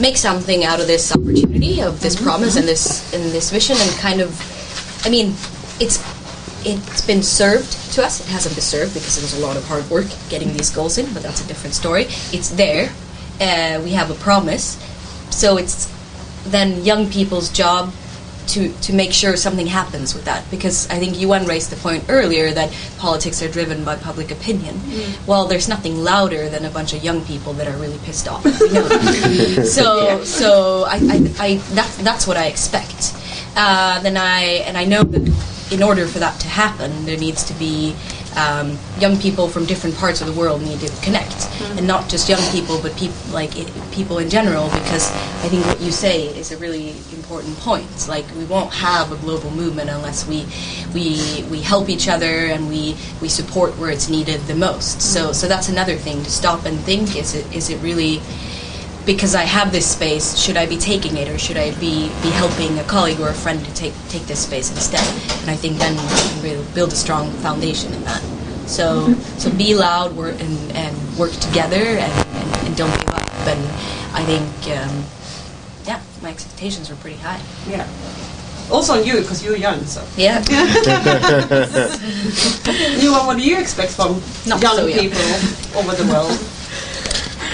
make something out of this opportunity, of this promise, and this and this vision, and kind of I mean, it's it's been served to us. It hasn't been served because there was a lot of hard work getting these goals in, but that's a different story. It's there. Uh, we have a promise, so it's then young people's job to to make sure something happens with that. Because I think Johan raised the point earlier that politics are driven by public opinion. Well, there's nothing louder than a bunch of young people that are really pissed off. *laughs* We know so so I, I, I that, that's what I expect. Uh, then I and I know that in order for that to happen, there needs to be um, young people from different parts of the world need to connect, and not just young people, but people like i people in general. Because I think what you say is a really important point. Like we won't have a global movement unless we we we help each other and we we support where it's needed the most. So so that's another thing to stop and think: is it is it really because I have this space, should I be taking it or should I be, be helping a colleague or a friend to take take this space instead? And I think then we can really build a strong foundation in that. So so be loud work, and, and work together and, and, and don't give up. And I think um, yeah, my expectations were pretty high. Yeah. Also on you, because you're young, so. Yeah. *laughs* Johan, what do you expect from Not young so young. people over the world?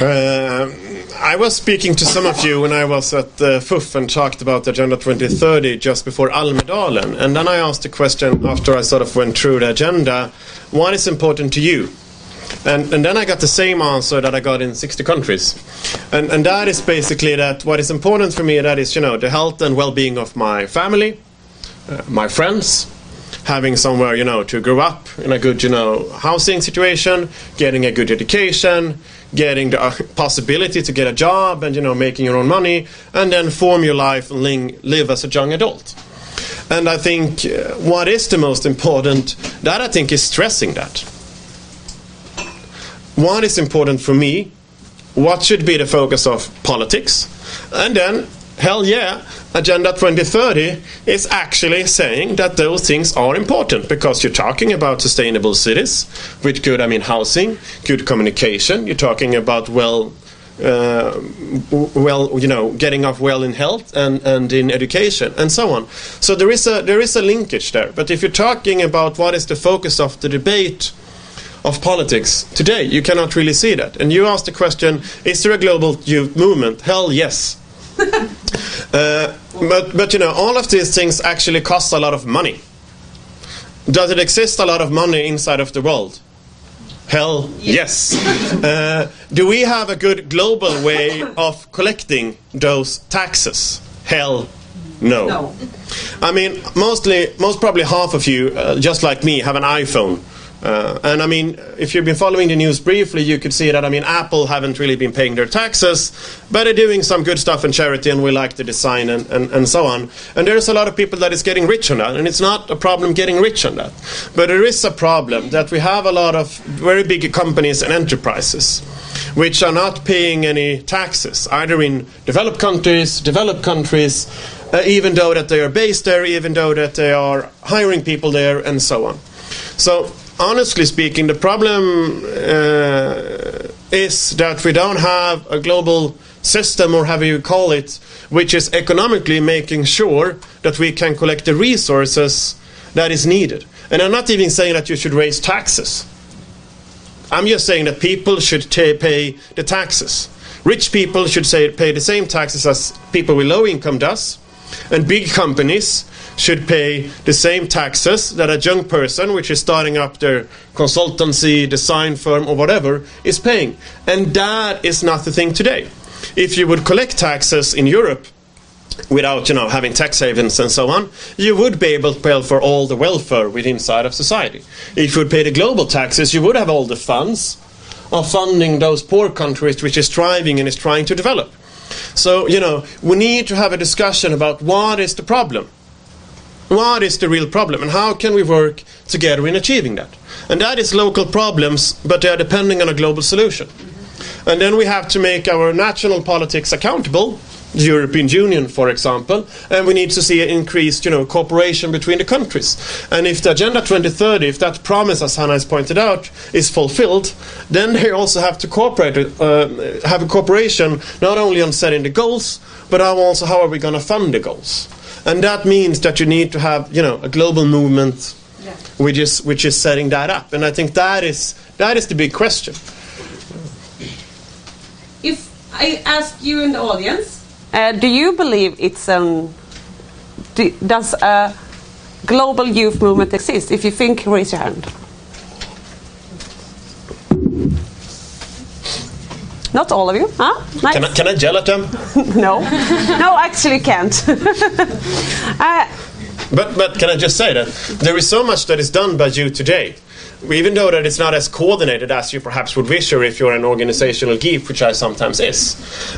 Uh, *laughs* I was speaking to some of you when I was at the FUF and talked about Agenda 2030 just before Almedalen. And then I asked a question after I sort of went through the agenda what is important to you? And, and then I got the same answer that I got in 60 countries. And, and that is basically that what is important for me that is, you know, the health and well being of my family, uh, my friends, having somewhere you know to grow up in a good you know housing situation getting a good education getting the uh, possibility to get a job and you know making your own money and then form your life and live as a young adult. And i think uh, what is the most important that i think is stressing that. What is important for me what should be the focus of politics and then hell yeah agenda 2030 is actually saying that those things are important because you're talking about sustainable cities with good i mean housing good communication you're talking about well uh, well you know getting off well in health and, and in education and so on so there is a there is a linkage there but if you're talking about what is the focus of the debate of politics today. You cannot really see that. And you asked the question: Is there a global youth movement? Hell, yes. Uh, but but you know, all of these things actually cost a lot of money. Does it exist a lot of money inside of the world? Hell, yes. uh, do we have a good global way of collecting those taxes? Hell, no. No. I mean, mostly, most probably half of you, uh, just like me, have an iPhone. Uh, and I mean, if you've been following the news briefly, you could see that I mean, Apple haven't really been paying their taxes, but they're doing some good stuff in charity, and we like the design and, and, and so on. And there's a lot of people that is getting rich on that, and it's not a problem getting rich on that. But there is a problem that we have a lot of very big companies and enterprises which are not paying any taxes, either in developed countries, developed countries, uh, even though that they are based there, even though that they are hiring people there, and so on. So, honestly speaking, the problem uh, is that we don't have a global system, or however you call it, which is economically making sure that we can collect the resources that is needed. And I'm not even saying that you should raise taxes. I'm just saying that people should pay the taxes. Rich people should say, pay the same taxes as people with low income does, and big companies should pay the same taxes that a young person, which is starting up their consultancy, design firm, or whatever, is paying. And that is not the thing today. If you would collect taxes in Europe without you know having tax havens and so on, you would be able to pay for all the welfare within inside of society. If you would pay the global taxes, you would have all the funds of funding those poor countries which is striving and is trying to develop. So you know we need to have a discussion about what is the problem. What is the real problem and how can we work together in achieving that? And that is local problems, but they are depending on a global solution. And then we have to make our national politics accountable the European Union, for example, and we need to see increased, you know, cooperation between the countries. And if the Agenda 2030, if that promise, as Hanna has pointed out, is fulfilled, then they also have to cooperate, uh, have a cooperation not only on setting the goals, but also how are we going to fund the goals. And that means that you need to have, you know, a global movement, which is which is setting that up. And I think that is that is the big question. If I ask you in the audience, uh, do you believe it's um, do, does a global youth movement exist? If you think, raise your hand. Not all of you, huh? Nice. Can I, can I yell at them? no, no, actually can't. *laughs* uh, But but can I just say that there is so much that is done by you today. Even though that it's not as coordinated as you perhaps would wish, or if you're an organizational geek, which I sometimes is,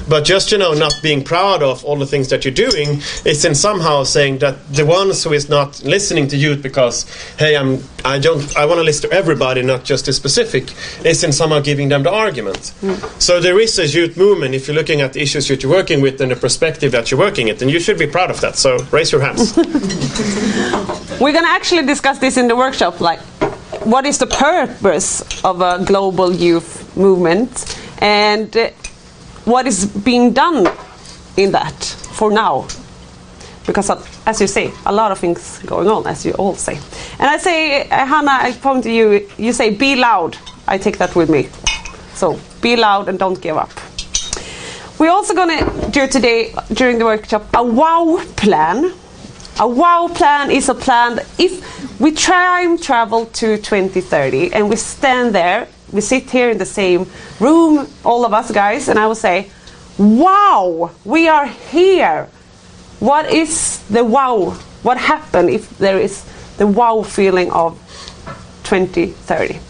but just you know not being proud of all the things that you're doing is in somehow saying that the ones who is not listening to youth because hey I'm I don't I want to listen to everybody, not just the specific, is in somehow giving them the argument. Hmm. So there is a youth movement if you're looking at the issues that you're working with and the perspective that you're working it, and you should be proud of that. So raise your hands. *laughs* *laughs* We're going to actually discuss this in the workshop. Like, what is the purpose of a global youth movement, and uh, what is being done in that for now? Because, uh, as you say, a lot of things going on, as you all say. And I say, uh, Hanna, I point to you. You say, "Be loud." I take that with me. So, be loud and don't give up. We're also going to do today during the workshop a WOW plan. A WOW plan is a plan if we time travel to 2030 and we stand there, we sit here in the same room, all of us guys, and I will say, Wow, we are here. What is the wow? What happened if there is the wow feeling of 2030?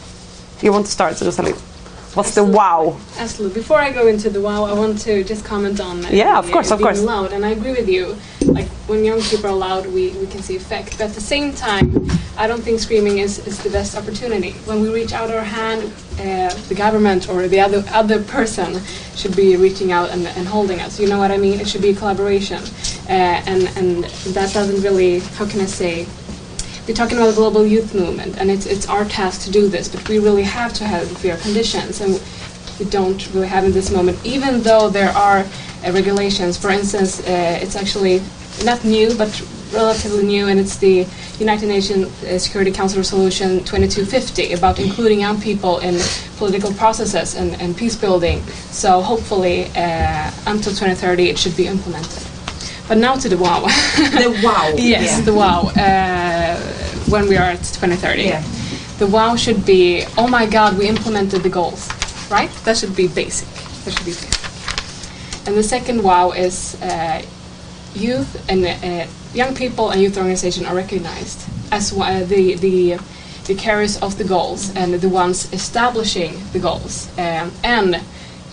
You want to start, Rosaline? What's the wow? Absolutely. Before I go into the wow, I want to just comment on Yeah, of course, of being course. loud, and I agree with you. Like when young people are loud, we, we can see effect. But at the same time, I don't think screaming is, is the best opportunity. When we reach out our hand, uh, the government or the other other person should be reaching out and, and holding us. You know what I mean? It should be a collaboration, uh, and and that doesn't really. How can I say? We're talking about a global youth movement, and it's, it's our task to do this, but we really have to have fair conditions, and we don't really have in this moment, even though there are uh, regulations. For instance, uh, it's actually not new, but relatively new, and it's the United Nations uh, Security Council Resolution 2250 about including young people in political processes and, and peace building. So hopefully, uh, until 2030, it should be implemented. But now to the wow. The wow. *laughs* Yes, Yeah. the wow. Uh, when we are at 2030. Yeah. The wow should be, oh my god, we implemented the goals, right? That should be basic. That should be basic. And the second wow is uh, youth and uh, young people and youth organization are recognized as uh, the the the carriers of the goals and the ones establishing the goals. Um, and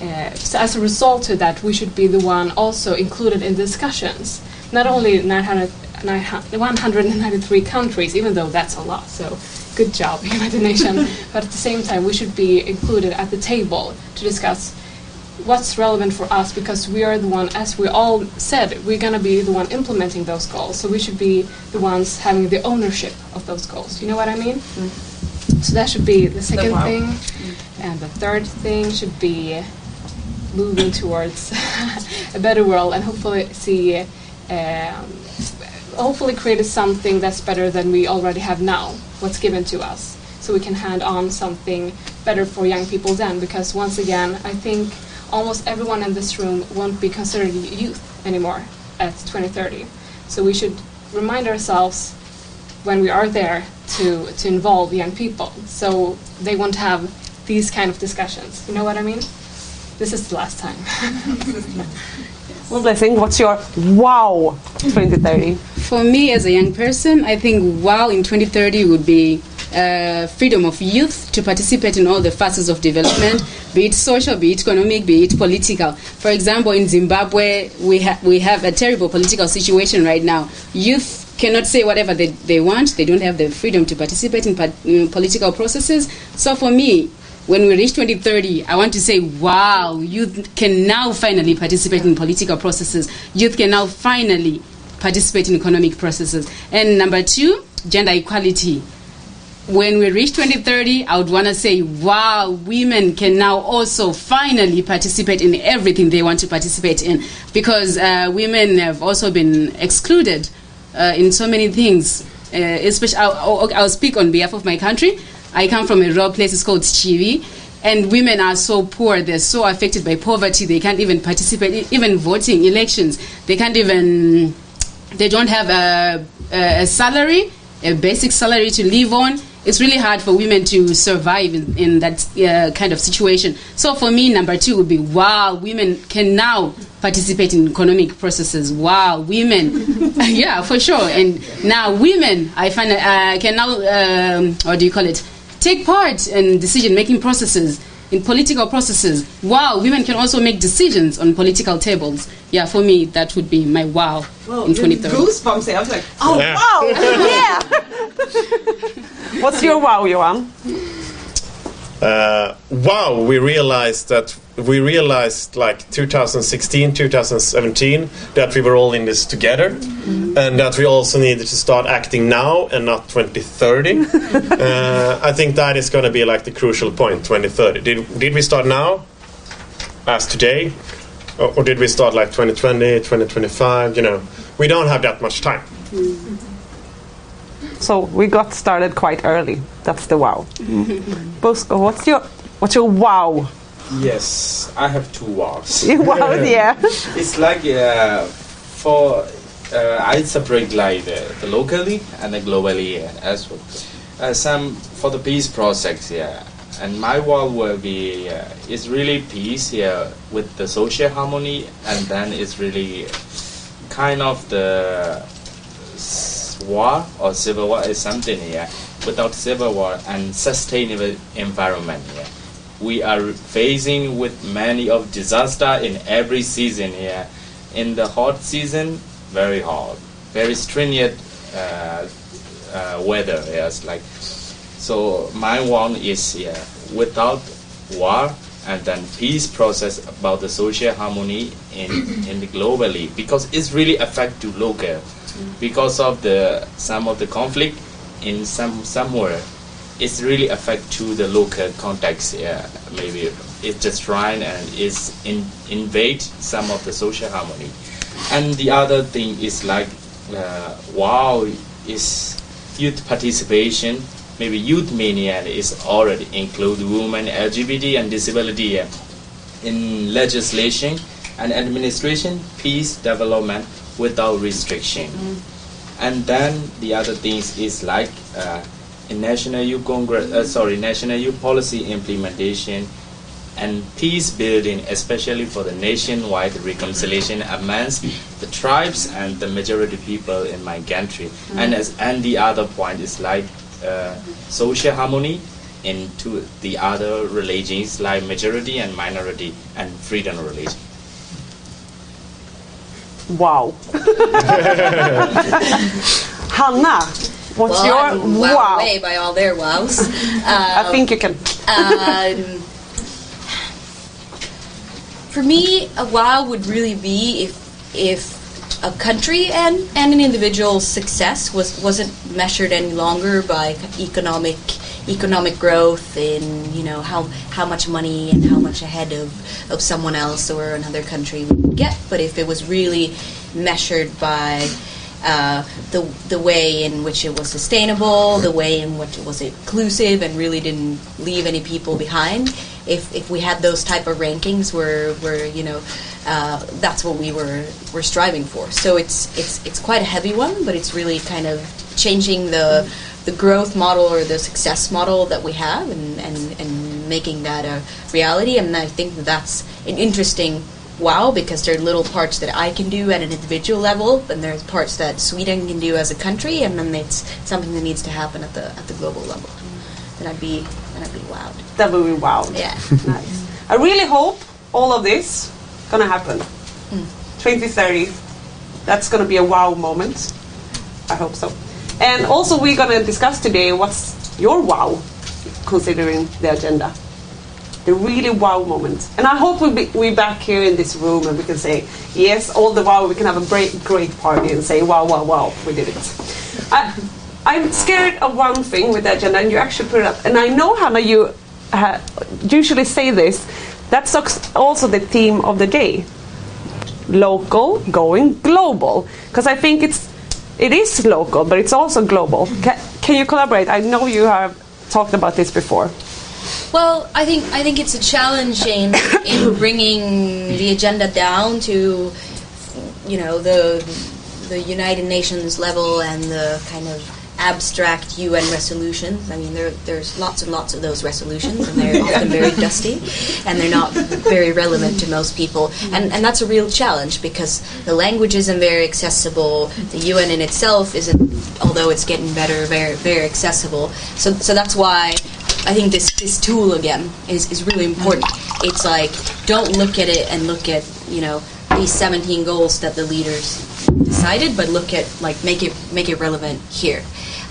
uh, so as a result to that, we should be the one also included in discussions. Not only 900, 900 193 countries, even though that's a lot. So good job, *laughs* United Nations. *laughs* but at the same time, we should be included at the table to discuss what's relevant for us because we are the one, as we all said, we're going to be the one implementing those goals. So we should be the ones having the ownership of those goals. You know what I mean? So that should be the second wow. thing. And the third thing should be moving towards *laughs* a better world and hopefully see, um, hopefully create something that's better than we already have now, what's given to us. So we can hand on something better for young people then. Because once again, I think almost everyone in this room won't be considered youth anymore at 2030. So we should remind ourselves when we are there to, to involve young people so they won't have these kind of discussions. You know what I mean? This is the last time. *laughs* Well, Blessing, what's your wow 2030? For me, as a young person, I think wow in 2030 would be uh, freedom of youth to participate in all the phases of development, *coughs* be it social, be it economic, be it political. For example, in Zimbabwe, we, ha- we have a terrible political situation right now. Youth cannot say whatever they, they want, they don't have the freedom to participate in, pa- in political processes. So for me, when we reach 2030, I want to say, wow, youth can now finally participate in political processes. Youth can now finally participate in economic processes. And number two, gender equality. When we reach 2030, I would want to say, wow, women can now also finally participate in everything they want to participate in because uh, women have also been excluded uh, in so many things. Uh, especially, I'll, I'll, I'll speak on behalf of my country. I come from a rural place, it's called Chivi, and women are so poor, they're so affected by poverty, they can't even participate, even voting, elections. They can't even, they don't have a, a, salary, a basic salary to live on. It's really hard for women to survive in, in that uh, kind of situation. So for me, number two would be wow, women can now participate in economic processes. Wow, women, *laughs* yeah, for sure. And now women, I find uh, can now, um, what do you call it? Take part in decision making processes, in political processes. Wow, women can also make decisions on political tables. Yeah, for me, that would be my wow in 2030. Goosebumps. I was like, oh Yeah. wow, *laughs* yeah. What's your wow, Johan? Uh, wow, we realized that we realized like 2016, 2017 that we were all in this together, and that we also needed to start acting now and not 2030. *laughs* uh, I think that is going to be like the crucial point, 2030. Did did we start now, as today, or, or did we start like 2020, 2025? You know, we don't have that much time. So we got started quite early. That's the wow. Bosco, what's your what's your wow? Yes, I have two wows. *laughs* wow, yeah. *laughs* it's like uh, for uh, I separate like the, the locally and the globally as well. Uh, some for the peace projects, yeah. And my wall will be uh, is really peace here with the social harmony, and then it's really kind of the war or civil war is something here. Without civil war and sustainable environment here we are facing with many of disaster in every season here. In the hot season, very hot, very stringent uh, uh, weather. Yes, like so. My one is yeah, without war and then peace process about the social harmony in in globally because it's really affect to local because of the some of the conflict in some somewhere it's really affect to the local context. Yeah, maybe it's just trying and is in, invade some of the social harmony. And the other thing is like, uh, wow, is youth participation. Maybe youth mania is already include women, LGBT, and disability in legislation and administration, peace development without restriction. And then the other things is like. Uh, in National Youth Congress, uh, sorry, National Youth Policy implementation and peace building, especially for the nationwide reconciliation amongst the tribes and the majority people in my country. And as and the other point is like uh, social harmony into the other religions like majority and minority and freedom religion. Wow. *laughs* Hanna, what's well, your I'm wow? away by all their wows. *laughs* I Um, think you can. um, for me, a wow would really be if if a country and, and an individual's success was wasn't measured any longer by economic economic growth in you know how how much money and how much ahead of, of someone else or another country would get, but if it was really measured by uh, the the way in which it was sustainable, the way in which it was inclusive, and really didn't leave any people behind. If if we had those type of rankings, where where you know. Uh, that's what we were were striving for. So it's it's it's quite a heavy one, but it's really kind of changing the the growth model or the success model that we have, and and, and making that a reality. And I think that that's an interesting wow because there are little parts that I can do at an individual level, and there's parts that Sweden can do as a country, and then it's something that needs to happen at the at the global level. Then I'd be then I'd be wowed. That would be wow. Yeah. *laughs* Nice. I really hope all of this gonna happen. Hmm. 2030. That's gonna be a wow moment. I hope so. And also we're gonna discuss today what's your wow considering the agenda. The really wow moment. And I hope we'll be we back here in this room and we can say yes, all the wow. We can have a great great party and say wow wow wow we did it. I, I'm scared of one thing with the agenda, and you actually put it up. And I know Hanna, you uh, usually say this. That's also the theme of the day local going global because I think it's it is local but it's also global. Can, can you collaborate? I know you have talked about this before. Well, I think I think it's a challenge in, in *coughs* bringing the agenda down to, you know, the the United Nations level and the kind of abstract UN resolutions. I mean, there, there's lots and lots of those resolutions, and they're *laughs* often very dusty, and they're not very relevant to most people. And, and that's a real challenge because the language isn't very accessible. The UN in itself isn't, although it's getting better, very very accessible. So so that's why. I think this, this tool again is, is really important. It's like don't look at it and look at you know these 17 goals that the leaders decided, but look at like make it make it relevant here.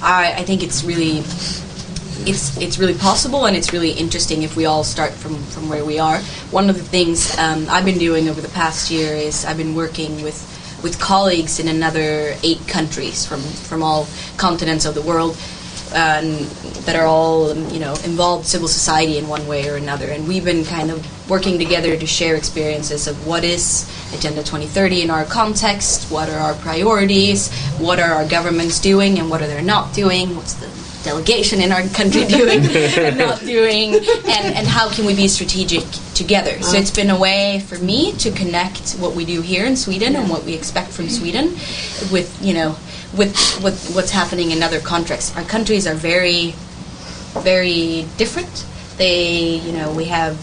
I, I think it's really it's it's really possible and it's really interesting if we all start from, from where we are. One of the things um, I've been doing over the past year is I've been working with with colleagues in another eight countries from from all continents of the world. Um, that are all you know involved civil society in one way or another, and we've been kind of working together to share experiences of what is Agenda 2030 in our context, what are our priorities, what are our governments doing, and what are they not doing, what's the delegation in our country *laughs* doing and not doing, and, and how can we be strategic together. So it's been a way for me to connect what we do here in Sweden and what we expect from Sweden with, you know, with, with what's happening in other countries. Our countries are very, very different. They, you know, we have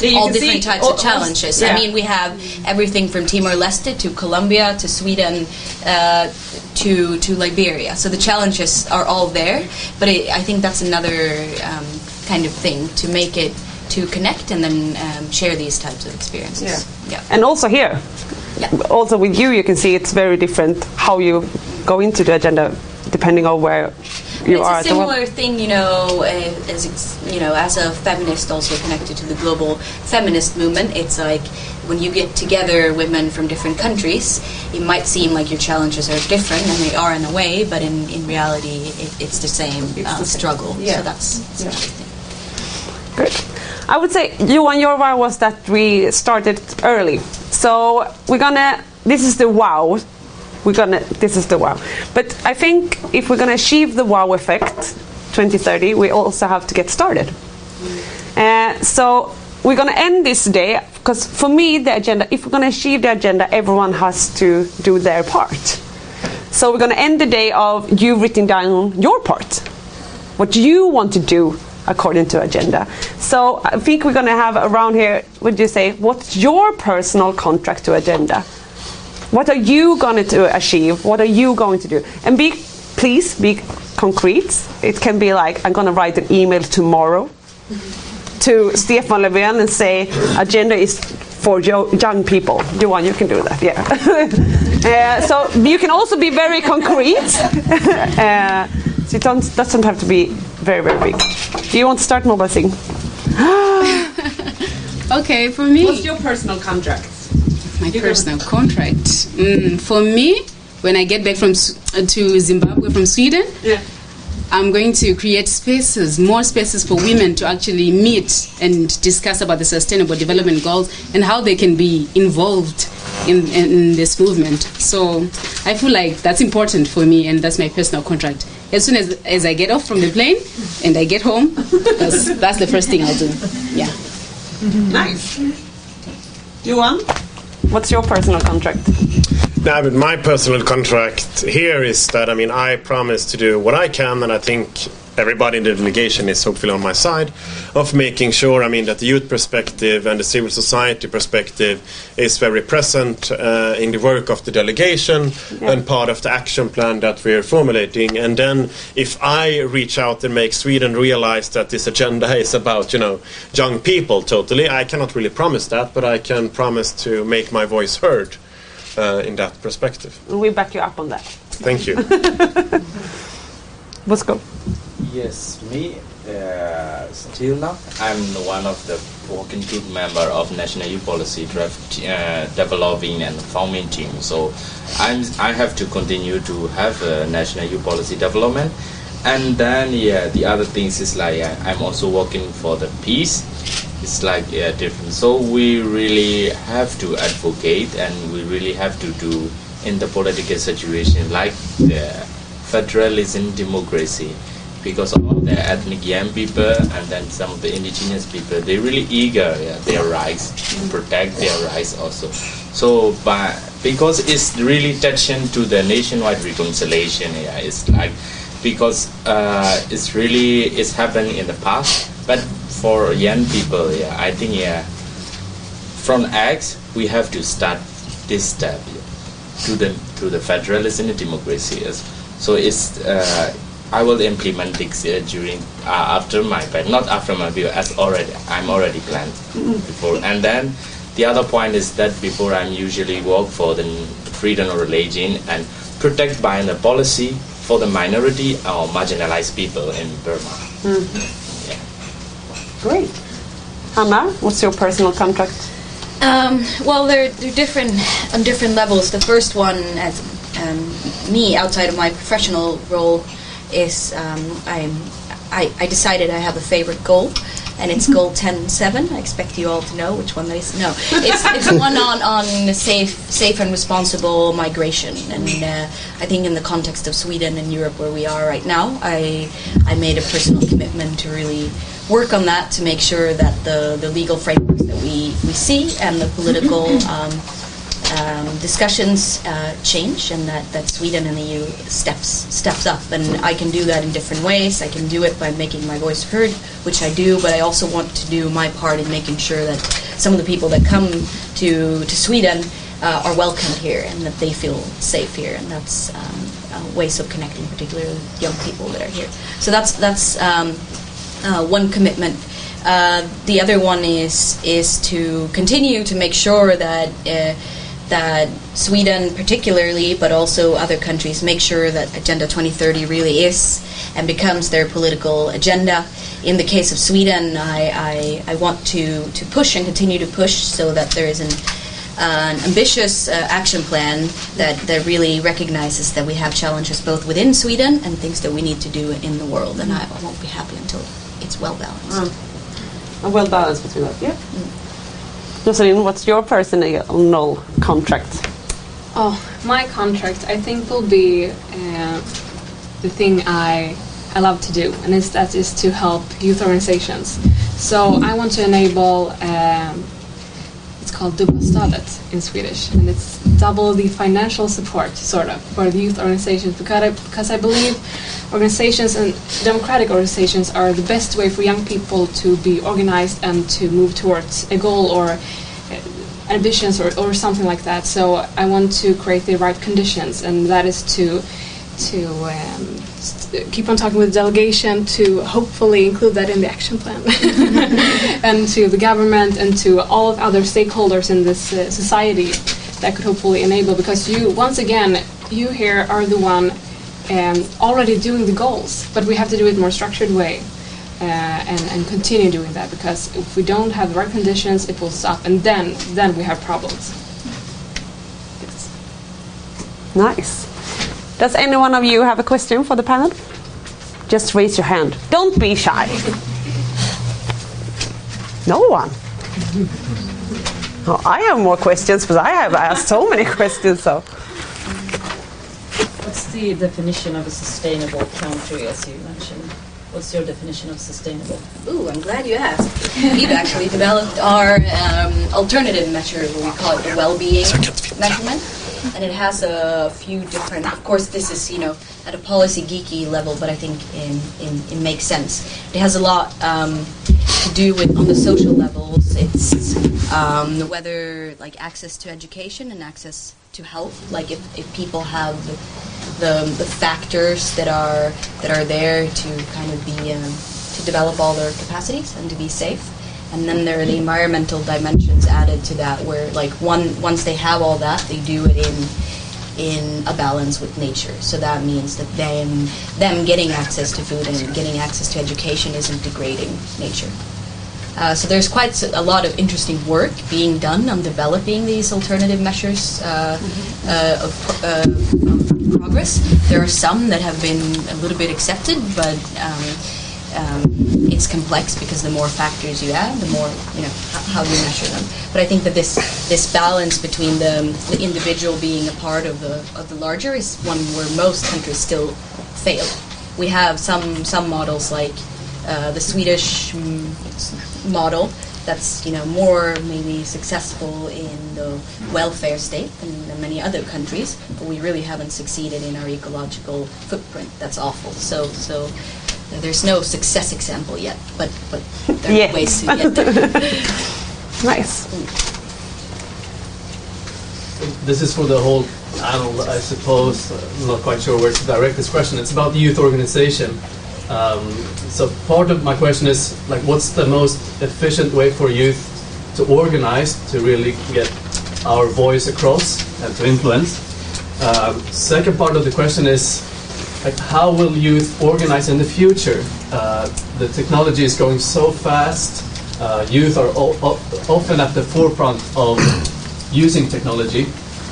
Yeah, all different types all- of challenges. yeah. I mean, we have everything from Timor Leste to Colombia to Sweden uh, to to Liberia. So the challenges are all there. But it, I think that's another um, kind of thing to make it to connect and then um, share these types of experiences. Yeah. And also here, Yeah. also with you, you can see it's very different how you go into the agenda depending on where you it's are. a at the similar thing, you know, uh, as it's, you know, as a feminist, also connected to the global feminist movement. It's like when you get together women from different countries, it might seem like your challenges are different, and they are in a way, but in, in reality, it, it's the same uh, struggle. Yeah. So that's, I. Good. I would say you and your wow was that we started early. So we're gonna. This is the wow. We're gonna. This is the wow. But I think if we're gonna achieve the wow effect, 2030, we also have to get started. Uh, so we're gonna end this day because for me the agenda. If we're gonna achieve the agenda, everyone has to do their part. So we're gonna end the day of you writing down your part what you want to do according to agenda. So I think we're going to have around here. Would you say what's your personal contract to agenda? What are you going to achieve? What are you going to do? And be please be concrete. It can be like I'm going to write an email tomorrow to Stefan Löfven and say agenda is for yo- young people. Johan, you can do that. Yeah. *laughs* uh, so you can also be very concrete. *laughs* uh, so it don't, doesn't have to be very very big. Do you want to start mobilizing? *gasps* *laughs* Okay, for me, What's your personal contract? My personal contract. Mm, for me, when I get back from uh, to Zimbabwe from Sweden, Yeah. I'm going to create spaces, more spaces for women to actually meet and discuss about the Sustainable Development Goals and how they can be involved in, in this movement. So I feel like that's important for me, and that's my personal contract. As soon as, as I get off from the plane and I get home, that's, that's the first thing I'll do. Yeah. Nice. Johan, what's your personal contract? Now, but my personal contract here is that I mean I promise to do what I can, and I think everybody in the delegation is hopefully on my side of making sure. I mean that the youth perspective and the civil society perspective is very present uh, in the work of the delegation and part of the action plan that we're formulating. And then if I reach out and make Sweden realize that this agenda is about you know young people totally, I cannot really promise that, but I can promise to make my voice heard uh, in that perspective. We back you up on that. Thank you. *laughs* Let's go. Yes, me. Uh, still now, I'm one of the working group member of National Youth Policy draft, uh, developing and forming team. So I'm I have to continue to have a National Youth Policy development, and then yeah, the other things is like uh, I'm also working for the peace. It's like yeah, different. So we really have to advocate, and we really have to do in the political situation like the federalism democracy because all the ethnic young people and then some of the indigenous people they're really eager yeah, their rights to protect their rights also so by because it's really touching to the nationwide reconciliation yeah it's like because uh, it's really it's happened in the past but for young people yeah i think yeah from X we have to start this step yeah, to the to the federalism and democracy yes. so it's uh, I will implement this uh, during uh, after my but not after my view as already I'm already planned before and then the other point is that before I'm usually work for the freedom of religion and protect by the policy for the minority or marginalized people in Burma. Yeah. Great. Hanna, what's your personal contract? Um, well, they're, they're different on different levels. The first one, as um, me outside of my professional role, is um, I'm, I, I decided I have a favorite goal, and it's goal 10.7. I expect you all to know which one that is. No, it's, it's the *laughs* one on, on safe safe and responsible migration. And uh, I think in the context of Sweden and Europe where we are right now, I, I made a personal commitment to really work on that to make sure that the, the legal frameworks that we, we see and the political *clears throat* um, um, discussions uh, change and that, that Sweden and the EU steps steps up and I can do that in different ways. I can do it by making my voice heard, which I do, but I also want to do my part in making sure that some of the people that come to to Sweden uh, are welcomed here and that they feel safe here, and that's um, uh, ways of connecting, particularly young people that are here. So that's that's um, uh, one commitment. Uh, the other one is is to continue to make sure that uh, that Sweden, particularly, but also other countries, make sure that Agenda 2030 really is and becomes their political agenda. In the case of Sweden, I, I, I want to, to push and continue to push so that there is an, an ambitious uh, action plan that, that really recognizes that we have challenges both within Sweden and things that we need to do in the world. And I, I won't be happy until it's well balanced. A well balance between that, yeah. Jocelyn, what's your personal contract? Oh, my contract, I think, will be uh, the thing I I love to do, and is that is to help youth organizations. So I want to enable. Um, it's called dubbelstödet in Swedish, and it's double the financial support, sort of, for the youth organizations because I, because I believe organizations and democratic organizations are the best way for young people to be organized and to move towards a goal or uh, ambitions or, or something like that. So I want to create the right conditions, and that is to to um, st- keep on talking with the delegation to hopefully include that in the action plan, *laughs* and to the government and to all of other stakeholders in this uh, society that could hopefully enable. Because you, once again, you here are the one um, already doing the goals, but we have to do it in a more structured way. Uh, and, and continue doing that because if we don't have the right conditions, it will stop, and then then we have problems. Nice. Does any one of you have a question for the panel? Just raise your hand. Don't be shy. No one. Oh, I have more questions, because I have asked so many *laughs* questions. So, What's the definition of a sustainable country, as you mentioned? What's your definition of sustainable? Ooh, I'm glad you asked. We've actually developed our um, alternative measure, we call it the well-being measurement, and it has a few different. Of course, this is you know at a policy geeky level, but I think in, in, it makes sense. It has a lot um, to do with on the social levels. It's um, whether like access to education and access to health. Like if, if people have the, the factors that are that are there to kind of be um, to develop all their capacities and to be safe. And then there are the environmental dimensions added to that, where like one once they have all that, they do it in in a balance with nature. So that means that them them getting access to food and getting access to education isn't degrading nature. Uh, so there's quite a lot of interesting work being done on developing these alternative measures uh, uh, of, pro- uh, of progress. There are some that have been a little bit accepted, but um, um, it's complex because the more factors you add, the more you know how you measure them. But I think that this this balance between the, the individual being a part of the of the larger is one where most countries still fail. We have some some models like uh, the Swedish model that's you know more maybe successful in the welfare state than, than many other countries, but we really haven't succeeded in our ecological footprint. That's awful. So so there's no success example yet, but but there are Yes. ways to get there. *laughs* Nice. This is for the whole panel, I suppose. I'm not quite sure where to direct this question. It's about the youth organization. Um, so part of my question is, like, what's the most efficient way for youth to organize to really get our voice across and to influence? Um, second part of the question is, like, how will youth organize in the future? Uh, the technology is going so fast. Uh, youth are o- o- often at the forefront of *clears throat* using technology.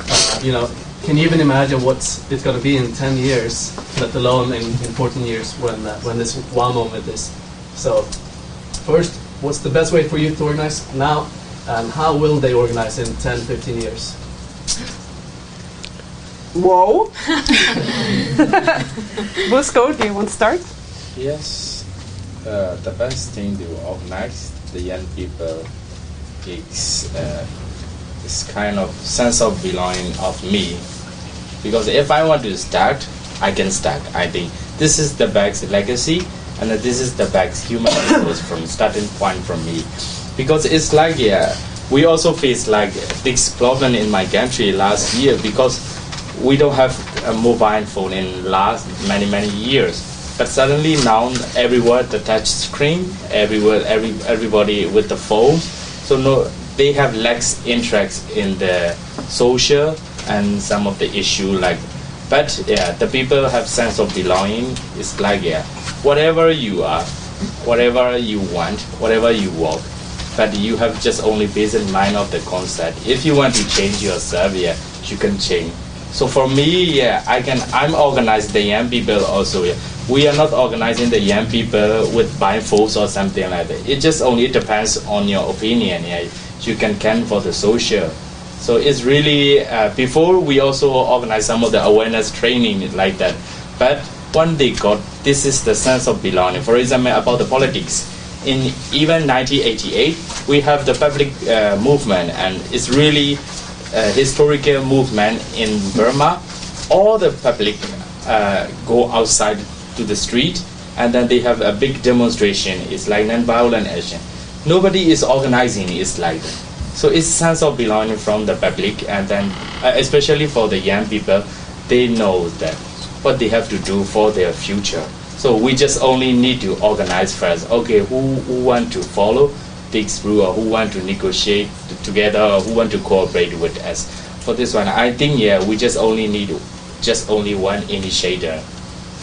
Uh, you know, can you even imagine what it's going to be in 10 years, let alone in, in 14 years when, uh, when this wow moment is? So, first, what's the best way for youth to organize now, and how will they organize in 10, 15 years? Whoa. *laughs* Bosco, do you want to start? Yes, uh, the best thing to organize the young people is uh, this kind of sense of belonging of me. Because if I want to start, I can start. I think this is the bag's legacy, and this is the bag's human *coughs* resource from starting point from me. Because it's like yeah, we also faced like this problem in my country last year because we don't have a mobile phone in last many many years. But suddenly now everywhere the touch screen everywhere every everybody with the phone. So no they have less interest in the social and some of the issue like but yeah the people have sense of belonging. It's like yeah whatever you are whatever you want whatever you want. but you have just only basic mind of the concept. If you want to change yourself yeah you can change so for me, yeah, I can. I'm organizing the young people also. Yeah. We are not organizing the young people with blindfolds or something like that. It just only depends on your opinion. Yeah, you can can for the social. So it's really uh, before we also organize some of the awareness training like that. But when they got this is the sense of belonging. For example, about the politics. In even 1988, we have the public uh, movement, and it's really uh, historical movement in Burma, all the public uh, go outside to the street and then they have a big demonstration. It's like non-violent action. Nobody is organizing. It's like that. So it's sense of belonging from the public and then uh, especially for the young people, they know that what they have to do for their future. So we just only need to organize first. Okay, who, who want to follow? This rule or who want to negotiate t- together or who want to cooperate with us. For this one, I think yeah, we just only need just only one initiator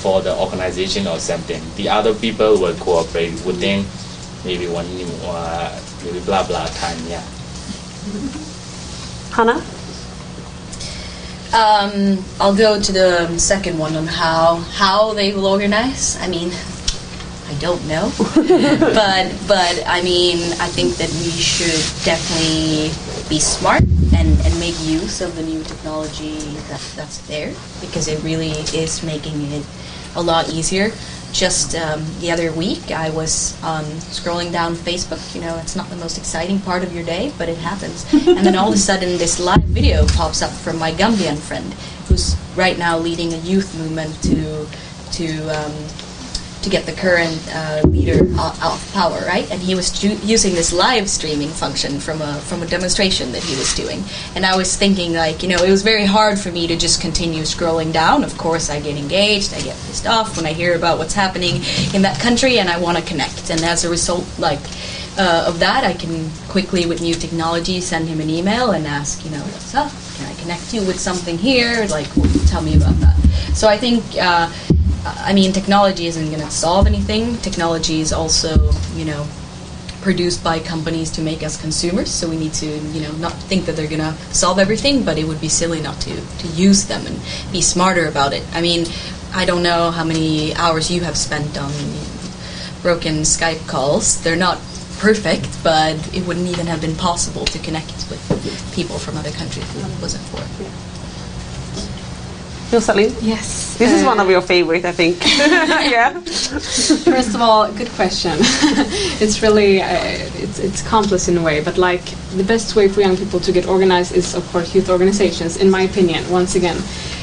for the organization or something. The other people will cooperate within maybe one uh, maybe blah blah time. Yeah. *laughs* Hanna? Um, I'll go to the second one on how how they will organize. I mean, I don't know, *laughs* but but I mean, I think that we should definitely be smart and, and make use of the new technology that, that's there because it really is making it a lot easier. Just um, the other week, I was um, scrolling down Facebook. You know, it's not the most exciting part of your day, but it happens. *laughs* and then all of a sudden, this live video pops up from my Gambian friend, who's right now leading a youth movement to to um, to get the current uh, leader out of power, right? And he was using this live streaming function from a from a demonstration that he was doing. And I was thinking, like, you know, it was very hard for me to just continue scrolling down. Of course, I get engaged, I get pissed off when I hear about what's happening in that country, and I want to connect. And as a result, like. Uh, of that, I can quickly, with new technology, send him an email and ask, you know, what's up? Can I connect you with something here. Like, tell me about that. So I think, uh, I mean, technology isn't going to solve anything. Technology is also, you know, produced by companies to make us consumers. So we need to, you know, not think that they're going to solve everything, but it would be silly not to to use them and be smarter about it. I mean, I don't know how many hours you have spent on broken Skype calls. They're not perfect, but it wouldn't even have been possible to connect with people from other countries if it wasn't for Rosaline? Yes. This is uh, one of your favorite, I think. *laughs* *laughs* yeah. First of all, good question. *laughs* it's really uh, it's it's complex in a way, but like the best way for young people to get organized is of course youth organizations, in my opinion. Once again,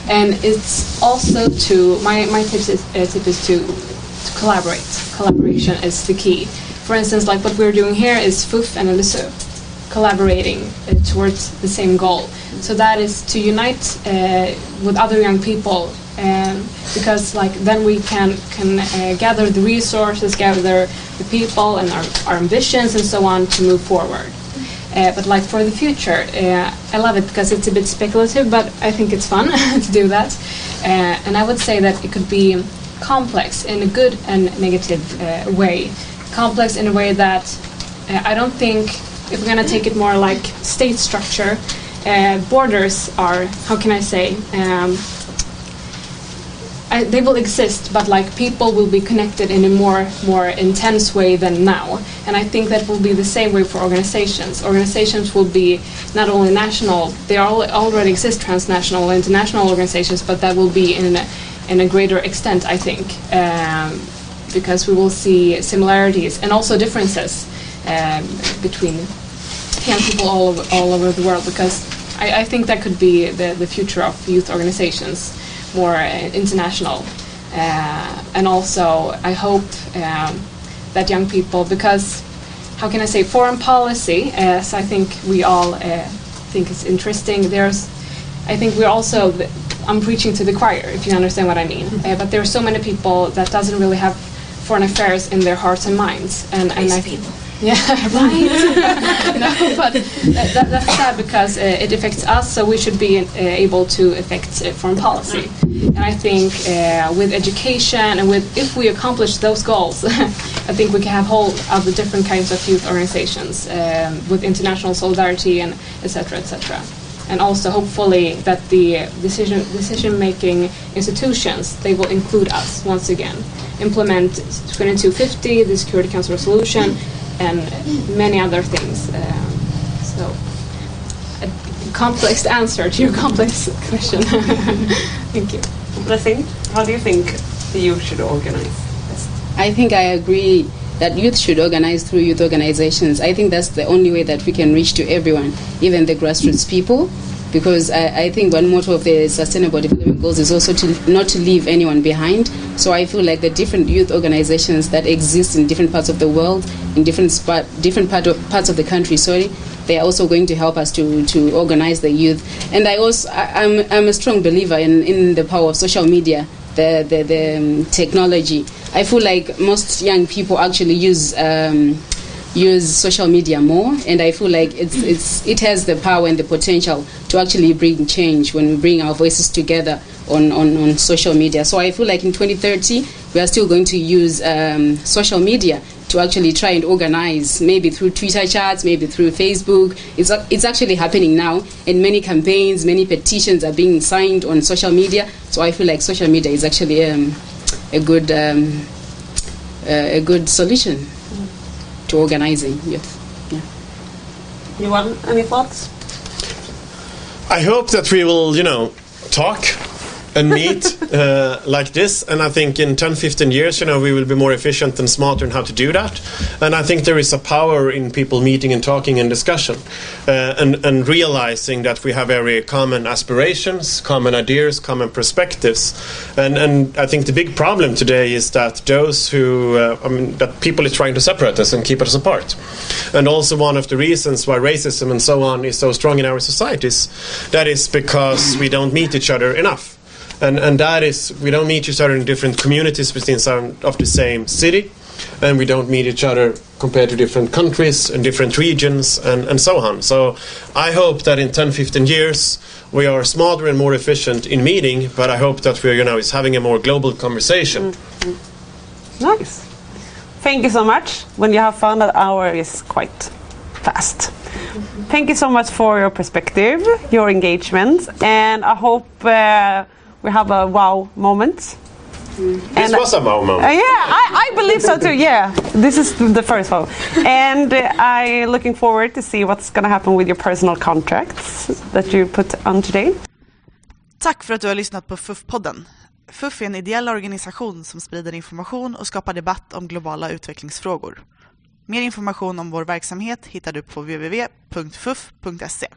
and it's also to my my tip is uh, tip is to to collaborate. Collaboration is the key. For instance, like what we're doing here is FUF and LSU collaborating uh, towards the same goal. So that is to unite uh, with other young people, um, because like then we can can uh, gather the resources, gather the people and our, our ambitions and so on to move forward. Uh, but like for the future, uh, I love it because it's a bit speculative, but I think it's fun *laughs* to do that. Uh, and I would say that it could be complex in a good and negative way. Complex in a way that I don't think if we're going to take it more like state structure, uh, borders are, how can I say, um, I, they will exist, but like people will be connected in a more more intense way than now. And I think that will be the same way for organizations. Organizations will be not only national; they all, already exist transnational, international organizations, but that will be in a, in a greater extent, I think, um, because we will see similarities and also differences um, between young people all over, all over the world. Because I, I think that could be the, the future of youth organizations more uh, international. Uh, and also, I hope um, that young people, because how can I say, foreign policy, as I think we all uh, think is interesting. There's, I think we're also, I'm preaching to the choir, if you understand what I mean. Uh, but there are so many people that doesn't really have foreign affairs in their hearts and minds, and and I people. Yeah, *laughs* right. *laughs* no, but uh, that, that's sad because uh, it affects us, so we should be uh, able to affect uh, foreign policy. And I think uh, with education and with if we accomplish those goals, *laughs* I think we can have whole of the different kinds of youth organizations um, with international solidarity and etc. etc. And also hopefully that the decision decision making institutions they will include us once again, implement 2250, the Security Council resolution and many other things. Um, so, a complex answer to your *laughs* complex question. *laughs* Thank you. Blessing, how do you think the youth should organize? I think I agree that youth should organize through youth organizations. I think that's the only way that we can reach to everyone, even the grassroots people. Because I, I think one motto of the Sustainable Development Goals is also to not to leave anyone behind. So I feel like the different youth organizations that exist in different parts of the world, in different different part of, parts of the country, sorry, they are also going to help us to, to organize the youth. And I also I, I'm I'm a strong believer in, in the power of social media, the the, the um, technology. I feel like most young people actually use. Um, use social media more and i feel like it's, it's it has the power and the potential to actually bring change when we bring our voices together on, on, on social media. So i feel like in 2030 we are still going to use um, social media to actually try and organize maybe through twitter chats maybe through facebook. It's, it's actually happening now and many campaigns many petitions are being signed on social media. So i feel like social media is actually um, a good um, uh, a good solution to organizing youth. Yeah. You want any thoughts? I hope that we will, you know, talk and meet uh, like this. And I think in 10, 15 years, you know, we will be more efficient and smarter in how to do that. And I think there is a power in people meeting and talking and discussion uh, and, and realizing that we have very common aspirations, common ideas, common perspectives. And, and I think the big problem today is that those who, uh, I mean, that people are trying to separate us and keep us apart. And also one of the reasons why racism and so on is so strong in our societies, that is because we don't meet each other enough and and that is we don't meet each other in different communities within some of the same city and we don't meet each other compared to different countries and different regions and, and so on. So I hope that in 10, 15 years we are smarter and more efficient in meeting, but I hope that we are, you know, is having a more global conversation. Nice. Thank you so much. When you have found that hour is quite fast. Thank you so much for your perspective, your engagement, and I hope uh, we have a wow moment. This was a wow moment. Uh, yeah, I, I believe so too. Yeah, this is the first one, and uh, I looking forward to see what's going to happen with your personal contracts that you put on today. Tack för att du har lyssnat på FUF-podden. FUF är en ideell organisation som sprider information och skapar debatt om globala utvecklingsfrågor. Mer information om vår verksamhet hittar du på www.fuf.se.